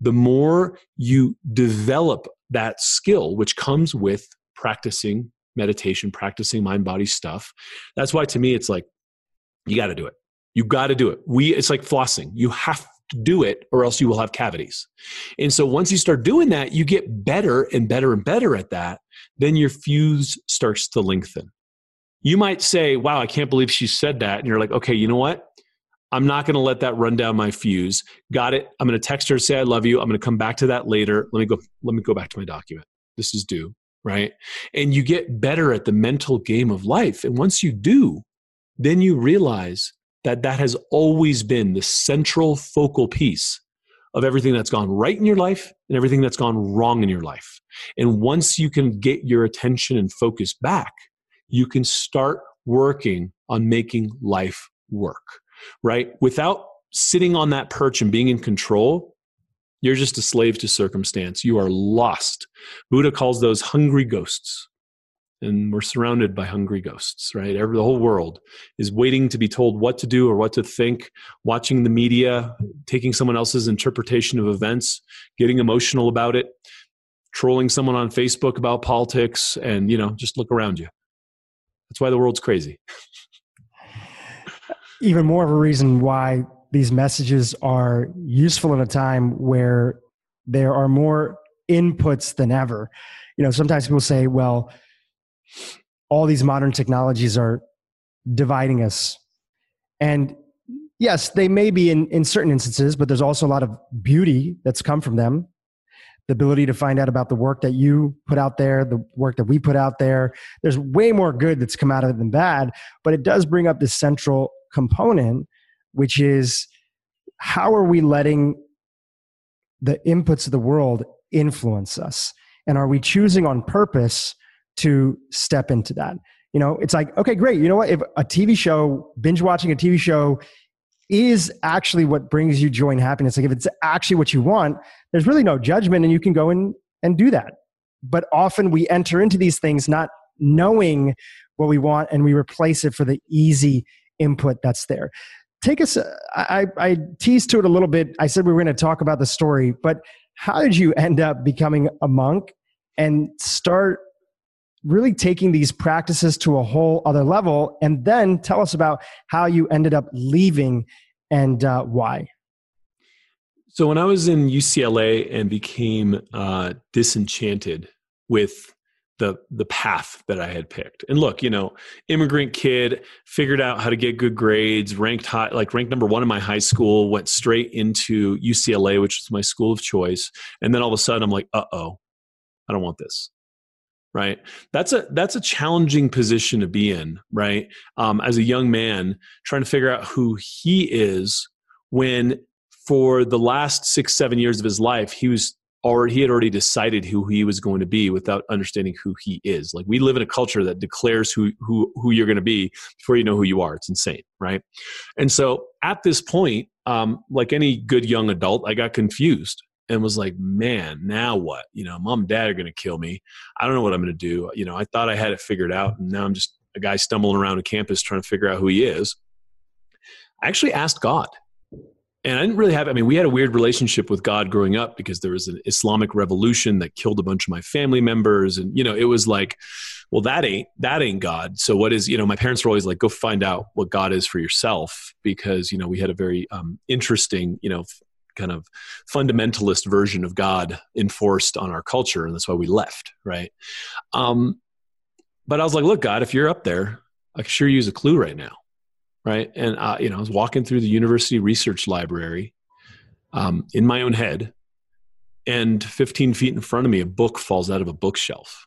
the more you develop that skill, which comes with practicing meditation, practicing mind body stuff. That's why to me, it's like, you got to do it. You got to do it. We, it's like flossing. You have do it or else you will have cavities. And so once you start doing that, you get better and better and better at that. Then your fuse starts to lengthen. You might say, wow, I can't believe she said that. And you're like, okay, you know what? I'm not going to let that run down my fuse. Got it. I'm going to text her, say I love you. I'm going to come back to that later. Let me go. Let me go back to my document. This is due, right? And you get better at the mental game of life. And once you do, then you realize that that has always been the central focal piece of everything that's gone right in your life and everything that's gone wrong in your life. And once you can get your attention and focus back, you can start working on making life work right? Without sitting on that perch and being in control, you're just a slave to circumstance. You are lost. Buddha calls those hungry ghosts. And we're surrounded by hungry ghosts, right? Every, the whole world is waiting to be told what to do or what to think, watching the media, taking someone else's interpretation of events, getting emotional about it, trolling someone on Facebook about politics, and, you know, just look around you. That's why the world's crazy. even more of a reason why these messages are useful in a time where there are more inputs than ever. You know, sometimes people say, well, all these modern technologies are dividing us. And yes, they may be in, in certain instances, but there's also a lot of beauty that's come from them. The ability to find out about the work that you put out there, the work that we put out there. There's way more good that's come out of it than bad, but it does bring up this central component, which is how are we letting the inputs of the world influence us? And are we choosing on purpose to step into that? You know, it's like, okay, great. You know what? If a TV show, binge watching a TV show is actually what brings you joy and happiness, like if it's actually what you want, there's really no judgment and you can go in and do that. But often we enter into these things not knowing what we want and we replace it for the easy input that's there. take us. I, I teased to it a little bit. I said we were going to talk about the story, but how did you end up becoming a monk and start really taking these practices to a whole other level? And then tell us about how you ended up leaving and uh, why. So when I was in UCLA and became uh, disenchanted with the the path that I had picked. And look, you know, immigrant kid, figured out how to get good grades, ranked high, like ranked number one in my high school, went straight into UCLA, which was my school of choice. And then all of a sudden, I'm like, uh oh, I don't want this. Right. That's a that's a challenging position to be in. Right. Um, as a young man, trying to figure out who he is when for the last six seven years of his life he was or he had already decided who he was going to be without understanding who he is. Like we live in a culture that declares who who who you're going to be before you know who you are. It's insane, right? And so at this point, um, like any good young adult, I got confused and was like, man, now what? You know, mom and dad are going to kill me. I don't know what I'm going to do. You know, I thought I had it figured out, and now I'm just a guy stumbling around a campus trying to figure out who he is. I actually asked God and I didn't really have, I mean, we had a weird relationship with God growing up because there was an Islamic revolution that killed a bunch of my family members. And, you know, it was like, well, that ain't, that ain't God. So what is, you know, my parents were always like, go find out what God is for yourself because, you know, we had a very um, interesting, you know, kind of fundamentalist version of God enforced on our culture. And that's why we left. Right. Um, but I was like, look, God, if you're up there, I can sure use a clue right now right? And uh, you know, I was walking through the university research library um, in my own head, and 15 feet in front of me, a book falls out of a bookshelf,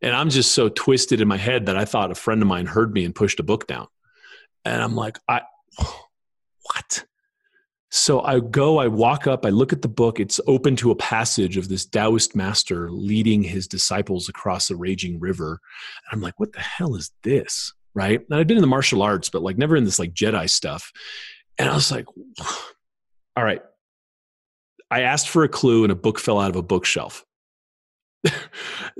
and I'm just so twisted in my head that I thought a friend of mine heard me and pushed a book down, and I'm like, I what? So I go, I walk up, I look at the book. It's open to a passage of this Taoist master leading his disciples across a raging river. And I'm like, what the hell is this? right? And I'd been in the martial arts, but like never in this like Jedi stuff. And I was like, all right. I asked for a clue and a book fell out of a bookshelf.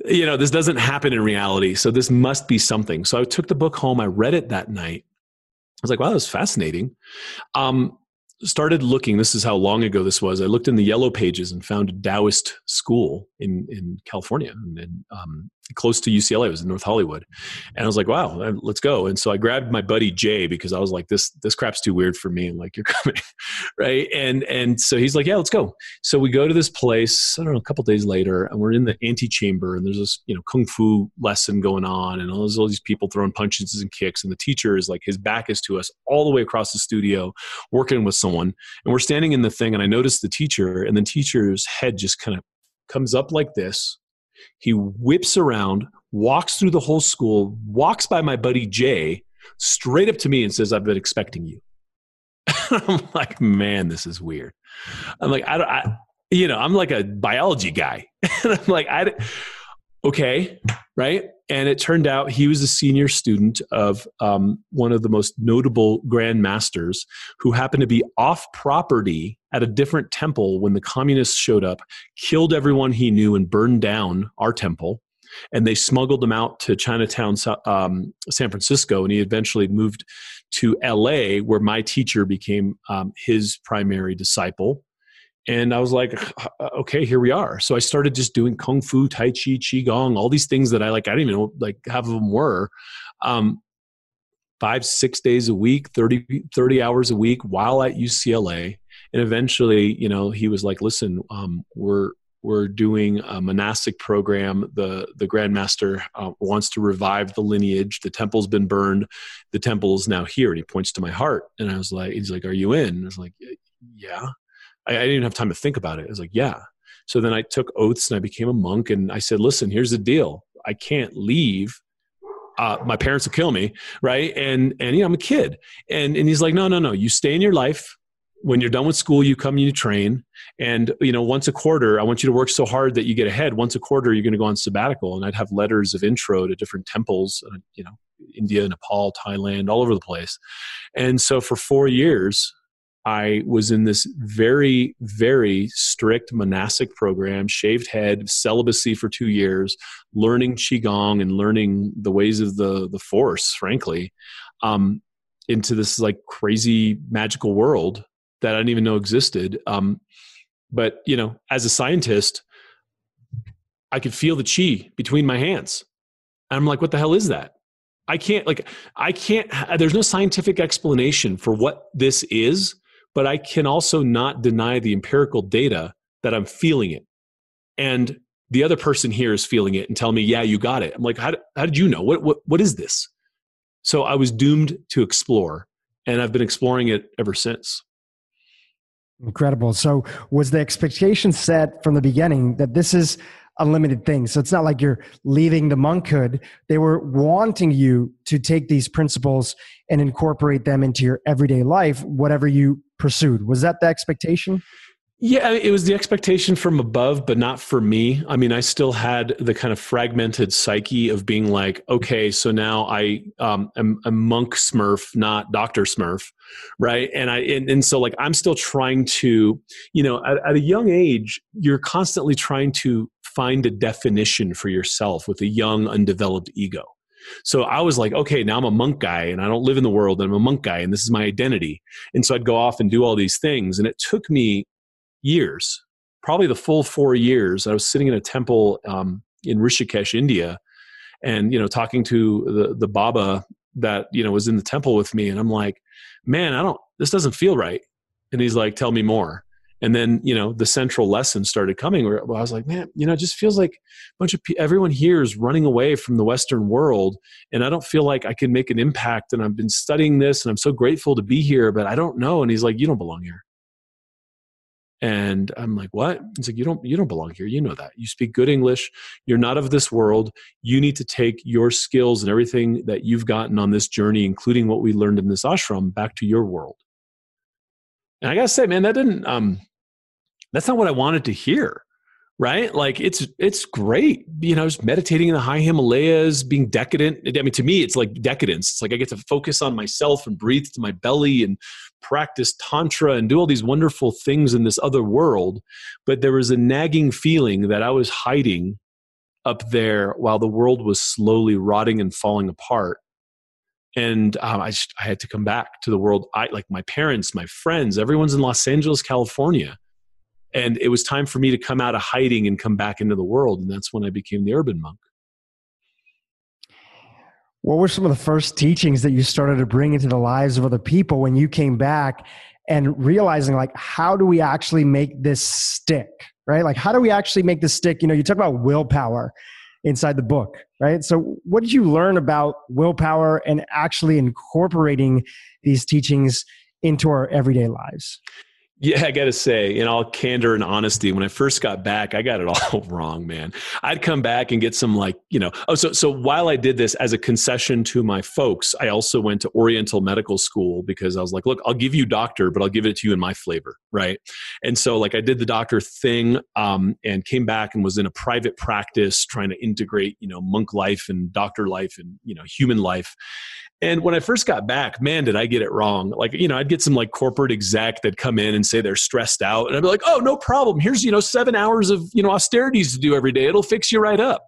you know, this doesn't happen in reality. So this must be something. So I took the book home. I read it that night. I was like, wow, that was fascinating. Um, started looking this is how long ago this was i looked in the yellow pages and found a taoist school in in california and, um, close to ucla it was in north hollywood. And i was like wow let's go. And so i grabbed my buddy jay because i was like this this crap's too weird for me. And like you're coming. Right? And and so he's like yeah let's go. So we go to this place i don't know a couple days later and we're in the antechamber and there's this you know kung fu lesson going on and all, all these people throwing punches and kicks and the teacher is like his back is to us all the way across the studio working with someone. And we're standing in the thing and I notice the teacher and the teacher's head just kind of comes up like this. He whips around, walks through the whole school, walks by my buddy Jay straight up to me and says, I've been expecting you. I'm like, man, this is weird. I'm like, I don't, I, you know, I'm like a biology guy. and I'm like, I, okay, right? And it turned out he was a senior student of um, one of the most notable grandmasters who happened to be off property at a different temple when the communists showed up, killed everyone he knew, and burned down our temple. And they smuggled him out to Chinatown, um, San Francisco, and he eventually moved to LA, where my teacher became um, his primary disciple and I was like, okay, here we are. So I started just doing kung fu, tai chi, qigong, all these things that I like. I didn't even know like half of them were. Um, five, six days a week, 30, 30 hours a week while at UCLA. And eventually, you know, he was like, listen, um, we're, we're doing a monastic program. The the Grandmaster uh, wants to revive the lineage. The temple's been burned. The temple is now here. And he points to my heart. And I was like, he's like, are you in? And I was like, yeah. I, I didn't have time to think about it. I was like, yeah. So then I took oaths and I became a monk. And I said, listen, here's the deal. I can't leave. Uh, my parents will kill me, right? And and you know, I'm a kid. And and he's like, no, no, no. You stay in your life. When you're done with school, you come and you train. And you know, once a quarter, I want you to work so hard that you get ahead. Once a quarter, you're going to go on sabbatical. And I'd have letters of intro to different temples, uh, you know, India, Nepal, Thailand, all over the place. And so for four years, I was in this very, very strict monastic program, shaved head, celibacy for two years, learning Qigong and learning the ways of the, the force, frankly. Um, into this like crazy magical world that I didn't even know existed. Um, but you know, as a scientist, I could feel the chi between my hands. And I'm like, what the hell is that? I can't like I can't there's no scientific explanation for what this is, but I can also not deny the empirical data that I'm feeling it. And the other person here is feeling it and tell me, yeah, you got it. I'm like, how, how did you know? What, what, what is this? So I was doomed to explore, and I've been exploring it ever since. Incredible. So, was the expectation set from the beginning that this is unlimited thing? So, it's not like you're leaving the monkhood. They were wanting you to take these principles and incorporate them into your everyday life, whatever you pursued. Was that the expectation? Yeah, it was the expectation from above, but not for me. I mean, I still had the kind of fragmented psyche of being like, okay, so now I um, am a monk Smurf, not Doctor Smurf, right? And I and, and, so like I'm still trying to, you know, at, at a young age, you're constantly trying to find a definition for yourself with a young, undeveloped ego. So I was like, okay, now I'm a monk guy and I don't live in the world and I'm a monk guy and this is my identity. And so I'd go off and do all these things. And it took me years, probably the full four years. I was sitting in a temple um, in Rishikesh, India, and you know, talking to the the Baba that you know was in the temple with me, and I'm like, man, I don't. This doesn't feel right. And he's like, tell me more. And then you know the central lesson started coming. Where I was like, man, you know, it just feels like a bunch of everyone here is running away from the Western world, and I don't feel like I can make an impact. And I've been studying this, and I'm so grateful to be here, but I don't know. And he's like, you don't belong here. And I'm like, what? He's like, you don't, you don't belong here. You know that. You speak good English. You're not of this world. You need to take your skills and everything that you've gotten on this journey, including what we learned in this ashram, back to your world. And I gotta say, man, that didn't, um, that's not what I wanted to hear right? Like it's it's great you know just meditating in the high himalayas being decadent. I mean to me it's like decadence. It's like i get to focus on myself and breathe to my belly and practice tantra and do all these wonderful things in this other world. But there was a nagging feeling that i was hiding up there while the world was slowly rotting and falling apart. And um, I, just, I had to come back to the world. I like my parents my friends everyone's in los angeles california and it was time for me to come out of hiding and come back into the world and that's when i became the urban monk. What were some of the first teachings that you started to bring into the lives of other people when you came back and realizing like how do we actually make this stick right? Like how do we actually make this stick? You know you talk about willpower inside the book right? So what did you learn about willpower and actually incorporating these teachings into our everyday lives yeah, I got to say, in all candor and honesty, when I first got back, I got it all wrong, man. I'd come back and get some like, you know, oh, so so while I did this as a concession to my folks, I also went to Oriental Medical School because I was like, look, I'll give you doctor, but I'll give it to you in my flavor, right? And so like I did the doctor thing, um, and came back and was in a private practice trying to integrate, you know, monk life and doctor life and you know human life, and when I first got back, man, did I get it wrong. Like, you know, I'd get some like corporate exec that come in and say they're stressed out. And I'd be like, oh, no problem. Here's, you know, seven hours of, you know, austerities to do every day. It'll fix you right up.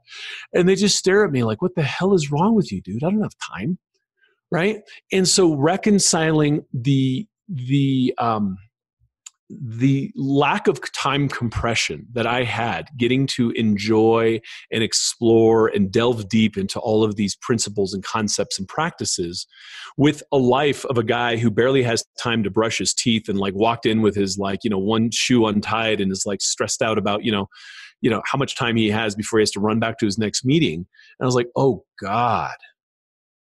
And they just stare at me like, what the hell is wrong with you, dude? I don't have time. Right. And so reconciling the, the, um, the lack of time compression that I had getting to enjoy and explore and delve deep into all of these principles and concepts and practices with a life of a guy who barely has time to brush his teeth and like walked in with his like, you know, one shoe untied and is like stressed out about, you know, you know, how much time he has before he has to run back to his next meeting. And I was like, "Oh god.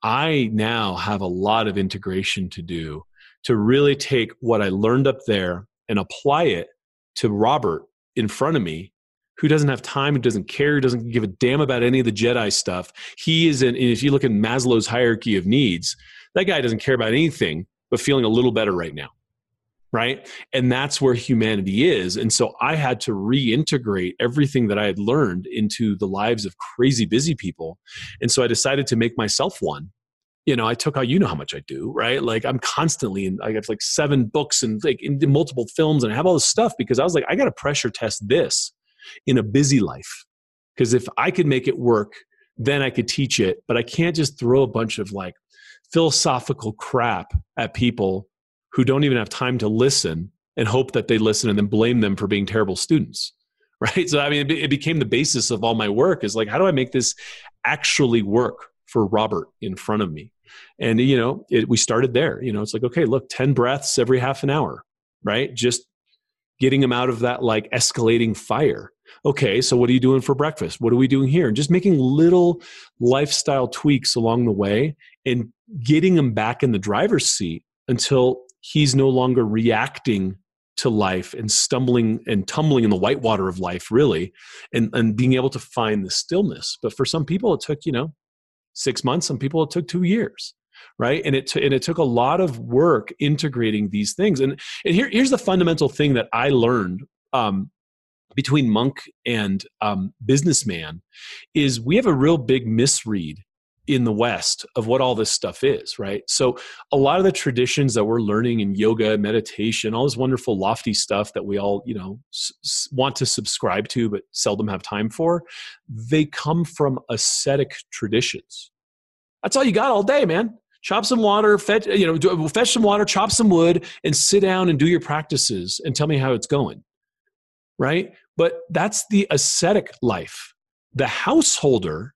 I now have a lot of integration to do to really take what I learned up there and apply it to Robert in front of me who doesn't have time, who doesn't care, who doesn't give a damn about any of the Jedi stuff. He is in, if you look at Maslow's hierarchy of needs, that guy doesn't care about anything but feeling a little better right now. Right. And that's where humanity is. And so I had to reintegrate everything that I had learned into the lives of crazy busy people. And so I decided to make myself one you know, I took out, you know how much I do, right? Like I'm constantly in, I have like seven books and like in multiple films and I have all this stuff because I was like, I got to pressure test this in a busy life. Because if I could make it work, then I could teach it. But I can't just throw a bunch of like philosophical crap at people who don't even have time to listen and hope that they listen and then blame them for being terrible students right so i mean it, became the basis of all my work is like how do i make this actually work for robert in front of me and you know it, we started there you know it's like okay look 10 breaths every half an hour right? Just getting him out of that like escalating fire. Okay so what are you doing for breakfast? What are we doing here? And just making little lifestyle tweaks along the way and getting him back in the driver's seat until he's no longer reacting to life and stumbling and tumbling in the whitewater of life really and and being able to find the stillness. But for some people it took you know 6 months some people it took 2 years right? And it t- and it took a lot of work integrating these things. And and here, here's the fundamental thing that i learned um, between monk and um, businessman is we have a real big misread in the West of what all this stuff is, right? So, a lot of the traditions that we're learning in yoga, meditation, all this wonderful, lofty stuff that we all, you know, s- want to subscribe to but seldom have time for, they come from ascetic traditions. That's all you got all day, man. Chop some water, fetch, you know, fetch some water, chop some wood, and sit down and do your practices and tell me how it's going, right? But that's the ascetic life. The householder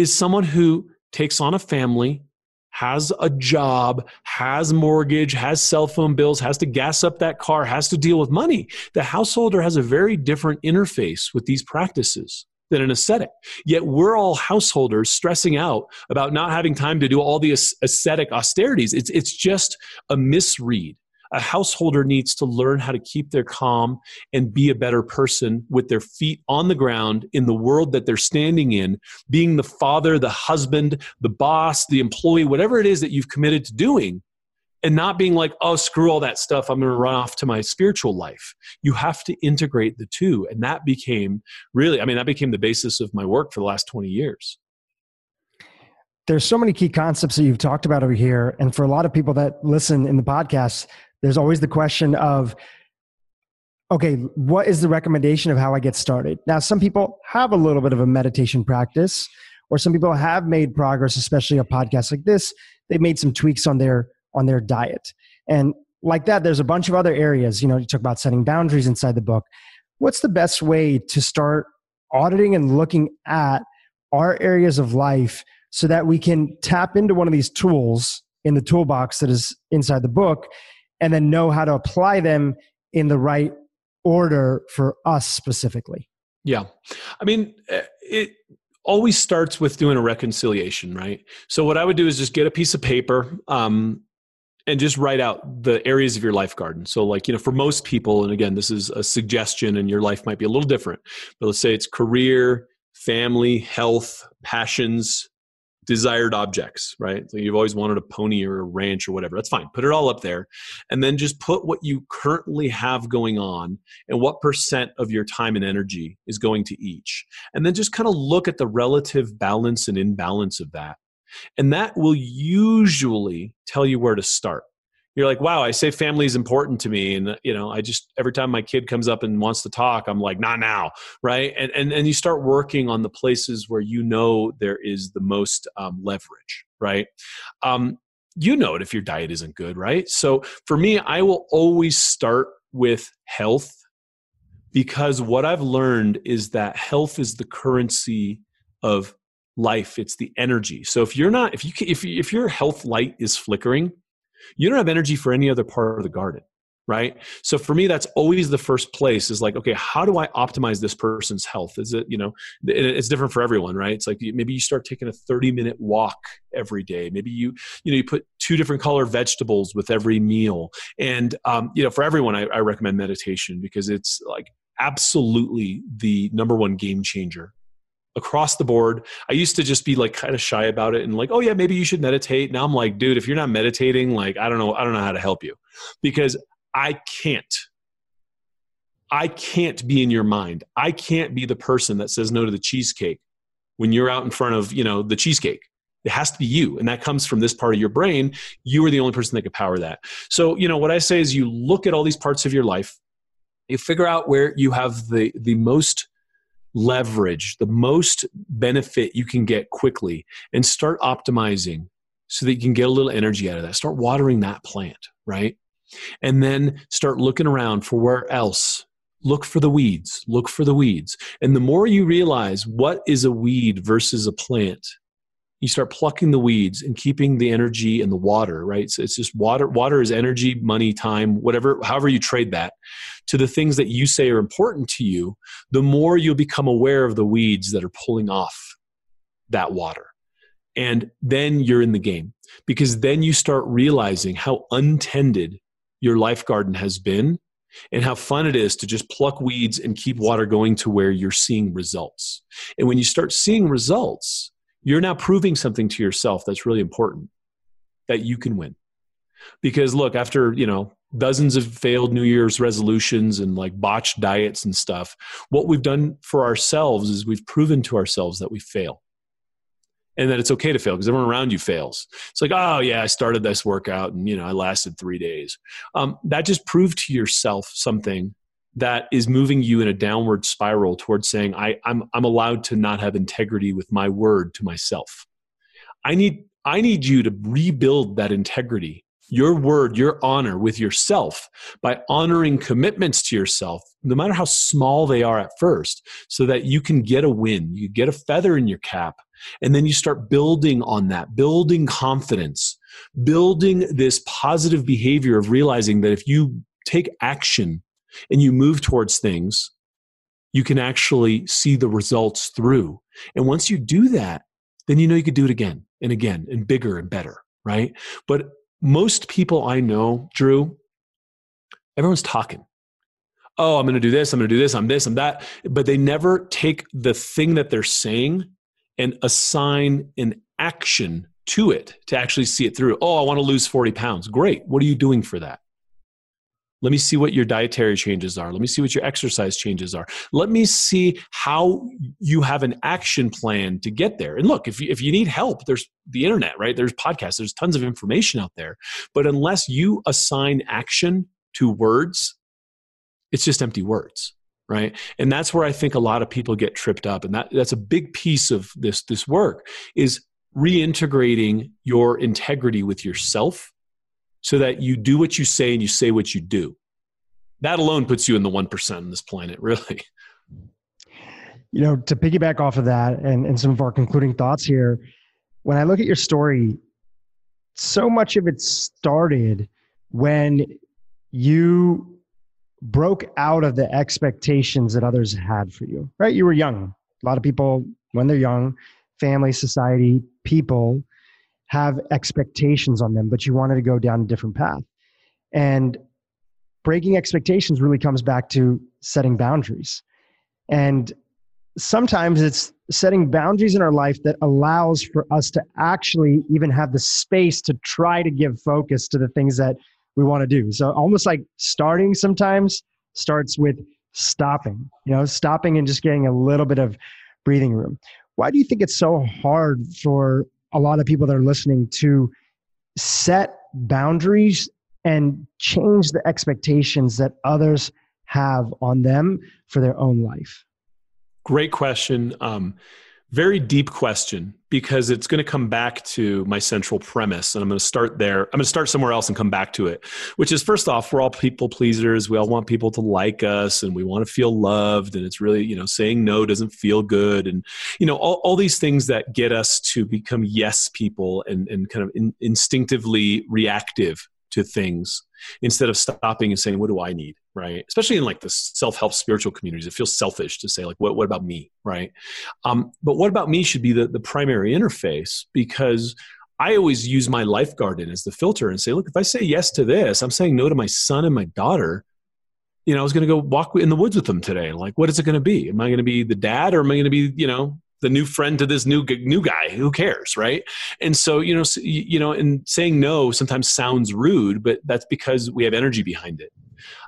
is someone who takes on a family, has a job, has mortgage, has cell phone bills, has to gas up that car, has to deal with money. The householder has a very different interface with these practices than an ascetic. Yet we're all householders stressing out about not having time to do all the ascetic austerities. It's, it's just a misread a householder needs to learn how to keep their calm and be a better person with their feet on the ground in the world that they're standing in, being the father, the husband, the boss, the employee, whatever it is that you've committed to doing, and not being like, oh, screw all that stuff. I'm going to run off to my spiritual life. You have to integrate the two. And that became really, I mean, that became the basis of my work for the last 20 years there's so many key concepts that you've talked about over here and for a lot of people that listen in the podcast there's always the question of okay what is the recommendation of how i get started? Now some people have a little bit of a meditation practice or some people have made progress especially a podcast like this. They've made some tweaks on their on their diet. And like that there's a bunch of other areas. You know you talk about setting boundaries inside the book. What's the best way to start auditing and looking at our areas of life so that we can tap into one of these tools in the toolbox that is inside the book and then know how to apply them in the right order for us specifically. Yeah. I mean, eh, it always starts with doing a reconciliation, right? So, what I would do is just get a piece of paper um, and just write out the areas of your life garden. So, like, you know, for most people, and again, this is a suggestion and your life might be a little different, but let's say it's career, family, health, passions, desired objects, right? So you've always wanted a pony or a ranch or whatever. That's fine. Put it all up there. And then just put what you currently have going on and what percent of your time and energy is going to each. And then just kind of look at the relative balance and imbalance of that. And that will usually tell you where to start you're like, wow, I say family is important to me. And, you know, I just, every time my kid comes up and wants to talk, I'm like, not now. Right. And, and, and you start working on the places where you know there is the most um, leverage. Right. Um, you know it if your diet isn't good. Right. So for me, I will always start with health because what I've learned is that health is the currency of life. It's the energy. So if you're not, if you, if, if your health light is flickering, you don't have energy for any other part of the garden right? So for me that's always the first place is like okay how do i optimize this person's health? Is it you know it's different for everyone right? It's like maybe you start taking a 30 minute walk every day. Maybe you you know you put two different color vegetables with every meal. And um, you know for everyone I, I recommend meditation because it's like absolutely the number one game changer across the board. I used to just be like kind of shy about it and like, oh yeah, maybe you should meditate. Now I'm like, dude, if you're not meditating, like I don't know, I don't know how to help you because I can't. I can't be in your mind. I can't be the person that says no to the cheesecake when you're out in front of, you know, the cheesecake. It has to be you. And that comes from this part of your brain. You are the only person that could power that. So, you know, what I say is you look at all these parts of your life, you figure out where you have the the most leverage, the most benefit you can get quickly, and start optimizing so that you can get a little energy out of that. Start watering that plant, right? And then start looking around for where else. Look for the weeds, look for the weeds. And the more you realize what is a weed versus a plant, you start plucking the weeds and keeping the energy and the water right? So it's just water water is energy money time whatever however you trade that. To the things that you say are important to you the more you'll become aware of the weeds that are pulling off that water. And then you're in the game because then you start realizing how untended your life garden has been and how fun it is to just pluck weeds and keep water going to where you're seeing results. And when you start seeing results you're now proving something to yourself that's really important that you can win. Because look after you know dozens of failed new year's resolutions and like botched diets and stuff what we've done for ourselves is we've proven to ourselves that we fail and that it's okay to fail because everyone around you fails. It's like oh yeah i started this workout and you know i lasted three days. Um, that just proved to yourself something that is moving you in a downward spiral towards saying I, I'm, I'm allowed to not have integrity with my word to myself. I need i need you to rebuild that integrity your word your honor with yourself by honoring commitments to yourself no matter how small they are at first so that you can get a win you get a feather in your cap and then you start building on that building confidence building this positive behavior of realizing that if you take action and you move towards things, you can actually see the results through. And once you do that, then you know you could do it again and again and bigger and better, right? But most people I know, Dhru, everyone's talking. Oh, I'm going to do this, I'm going to do this, I'm this, I'm that. But they never take the thing that they're saying and assign an action to it to actually see it through. Oh, I want to lose 40 pounds. Great. What are you doing for that? Let me see what your dietary changes are. Let me see what your exercise changes are. Let me see how you have an action plan to get there. And look, if you, if you need help, there's the internet, right? There's podcasts, there's tons of information out there. But unless you assign action to words, it's just empty words right and that's where i think a lot of people get tripped up and that, that's a big piece of this this work is reintegrating your integrity with yourself so that you do what you say and you say what you do. That alone puts you in the 1% on this planet, really. You know, to piggyback off of that and, and some of our concluding thoughts here, when I look at your story, so much of it started when you broke out of the expectations that others had for you, right? You were young. A lot of people, when they're young, family, society, people have expectations on them, but you wanted to go down a different path. And breaking expectations really comes back to setting boundaries. And sometimes it's setting boundaries in our life that allows for us to actually even have the space to try to give focus to the things that we want to do. So almost like starting sometimes starts with stopping, you know, stopping and just getting a little bit of breathing room. Why do you think it's so hard for a lot of people that are listening to set boundaries and change the expectations that others have on them for their own life? Great question. Um, very deep question because it's going to come back to my central premise and i'm going to start there. I'm going to start somewhere else and come back to it which is first off we're all people pleasers. We all want people to like us and we want to feel loved and it's really you know saying no doesn't feel good and you know all, all these things that get us to become yes people and, and kind of in, instinctively reactive to things instead of stopping and saying what do i need right? Especially in like the self-help spiritual communities it feels selfish to say like what, what about me? right? Um, but what about me should be the, the primary interface because i always use my life garden as the filter and say look if i say yes to this i'm saying no to my son and my daughter. You know i was going to go walk in the woods with them today. Like what is it going to be? Am i going to be the dad or am i going to be you know the new friend to this new new guy? Who cares? right? And so you know you know and saying no sometimes sounds rude but that's because we have energy behind it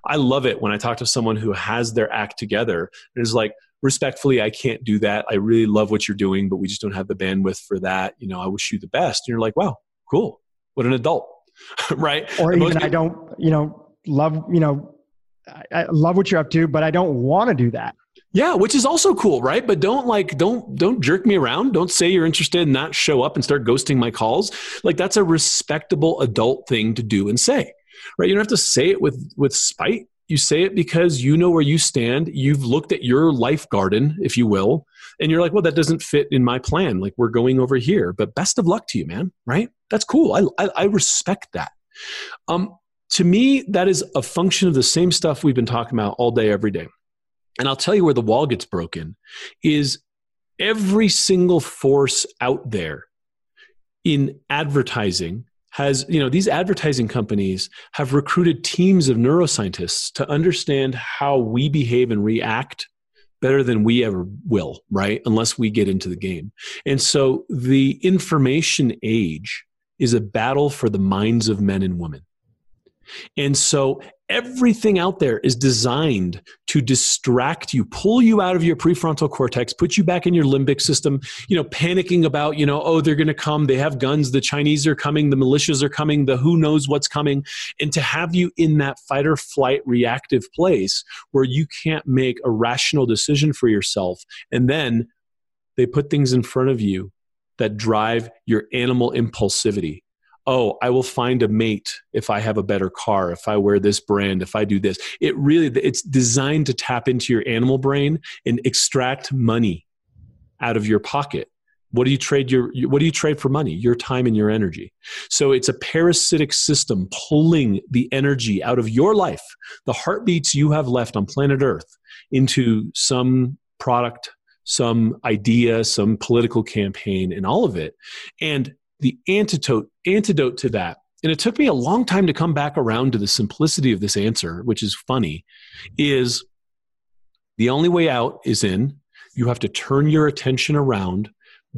i love it when i talk to someone who has their act together and is like respectfully i can't do that i really love what you're doing but we just don't have the bandwidth for that you know i wish you the best and you're like wow cool what an adult right or even people, i don't you know love you know I, I love what you're up to but i don't want to do that Yeah, which is also cool, right? But don't like don't don't jerk me around. Don't say you're interested and not show up and start ghosting my calls. Like that's a respectable adult thing to do and say. Right? You don't have to say it with with spite. You say it because you know where you stand. You've looked at your life garden, if you will, and you're like, well, that doesn't fit in my plan. Like we're going over here. But best of luck to you, man. Right? That's cool. I I, I respect that. Um, to me, that is a function of the same stuff we've been talking about all day, every day and I'll tell you where the wall gets broken is every single force out there in advertising has you know these advertising companies have recruited teams of neuroscientists to understand how we behave and react better than we ever will right? Unless we get into the game. And so the information age is a battle for the minds of men and women and so everything out there is designed to distract you, pull you out of your prefrontal cortex, put you back in your limbic system, you know, panicking about, you know, oh, they're going to come, they have guns, the Chinese are coming, the militias are coming, the who knows what's coming, and to have you in that fight or flight reactive place where you can't make a rational decision for yourself. And then they put things in front of you that drive your animal impulsivity oh, I will find a mate if I have a better car, if I wear this brand, if I do this. It really it's designed to tap into your animal brain and extract money out of your pocket. What do you trade your what do you trade for money? Your time and your energy. So it's a parasitic system pulling the energy out of your life, the heartbeats you have left on planet Earth into some product, some idea, some political campaign and all of it. And the antidote antidote to that and it took me a long time to come back around to the simplicity of this answer which is funny is the only way out is in. You have to turn your attention around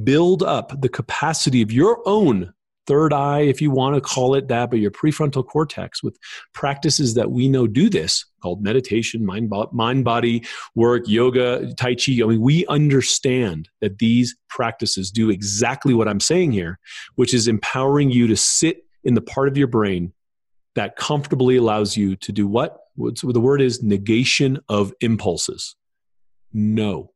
build up the capacity of your own third eye, if you want to call it that, but your prefrontal cortex with practices that we know do this called meditation, mind, mind body work, yoga, Tai Chi. I mean, we understand that these practices do exactly what I'm saying here, which is empowering you to sit in the part of your brain that comfortably allows you to do what? The word is negation of impulses. No.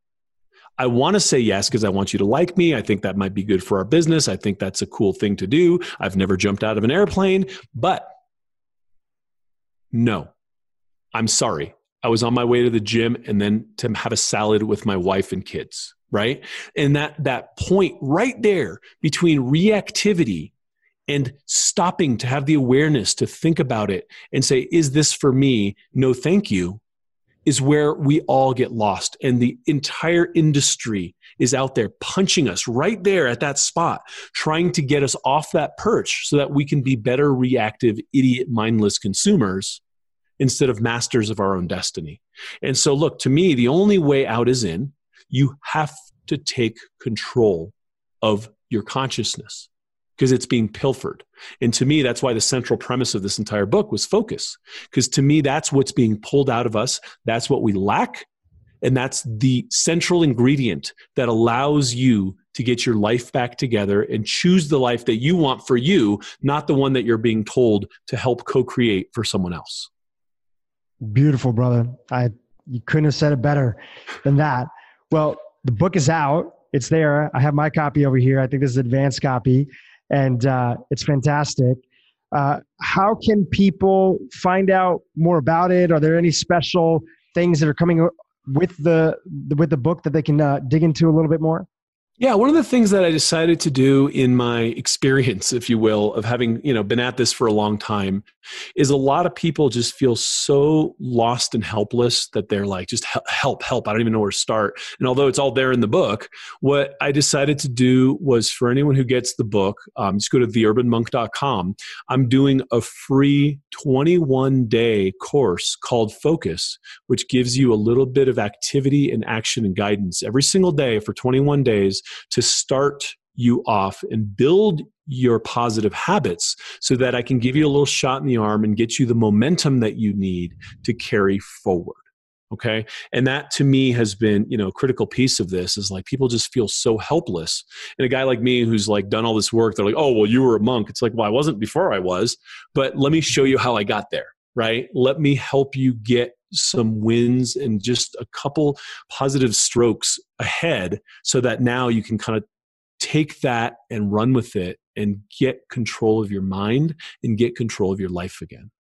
I want to say yes because I want you to like me. I think that might be good for our business. I think that's a cool thing to do. I've never jumped out of an airplane, but no, I'm sorry. I was on my way to the gym and then to have a salad with my wife and kids, right? And that that point right there between reactivity and stopping to have the awareness to think about it and say, is this for me? No, thank you is where we all get lost. And the entire industry is out there punching us right there at that spot, trying to get us off that perch so that we can be better reactive, idiot, mindless consumers instead of masters of our own destiny. And so, look, to me, the only way out is in. You have to take control of your consciousness because it's being pilfered. And to me, that's why the central premise of this entire book was focus. Because to me, that's what's being pulled out of us. That's what we lack. And that's the central ingredient that allows you to get your life back together and choose the life that you want for you, not the one that you're being told to help co create for someone else. Beautiful, brother. I you couldn't have said it better than that. Well, the book is out. It's there. I have my copy over here. I think this is advanced copy and uh, it's fantastic. Uh, how can people find out more about it? Are there any special things that are coming with the with the book that they can uh, dig into a little bit more? Yeah, one of the things that I decided to do in my experience, if you will, of having you know been at this for a long time, is a lot of people just feel so lost and helpless that they're like, just help, help. I don't even know where to start. And although it's all there in the book, what I decided to do was for anyone who gets the book, um, just go to theurbanmonk.com. I'm doing a free 21 day course called Focus, which gives you a little bit of activity and action and guidance every single day for 21 days to start you off and build your positive habits so that I can give you a little shot in the arm and get you the momentum that you need to carry forward okay? And that to me has been you know a critical piece of this is like people just feel so helpless. And a guy like me who's like done all this work they're like oh well you were a monk. It's like well i wasn't before i was but let me show you how i got there right? Let me help you get some wins and just a couple positive strokes ahead so that now you can kind of take that and run with it and get control of your mind and get control of your life again.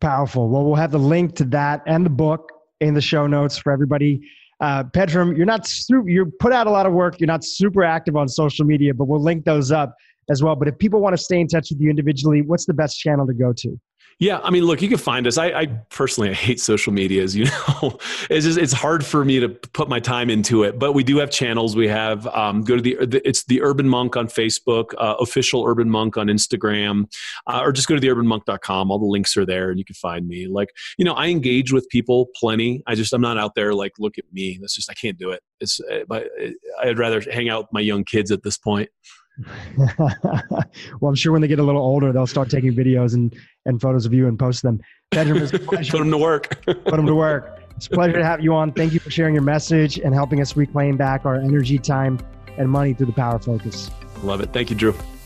Powerful. Well, we'll have the link to that and the book in the show notes for everybody. Uh, Pedram, you're not you put out a lot of work. You're not super active on social media, but we'll link those up as well. But if people want to stay in touch with you individually, what's the best channel to go to? Yeah, I mean, look, you can find us. I, I personally I hate social media, as you know. it's just it's hard for me to put my time into it. But we do have channels. We have um, go to the, the, it's the Urban Monk on Facebook, uh, official Urban Monk on Instagram, uh, or just go to theurbanmonk.com. All the links are there, and you can find me. Like you know, I engage with people plenty. I just I'm not out there like look at me. That's just I can't do it. It's uh, I'd rather hang out with my young kids at this point. well, I'm sure when they get a little older, they'll start taking videos and, and photos of you and post them. Benjamin, put them to work. put them to work. It's a pleasure to have you on. Thank you for sharing your message and helping us reclaim back our energy, time, and money through the power focus. Love it. Thank you, Dhru.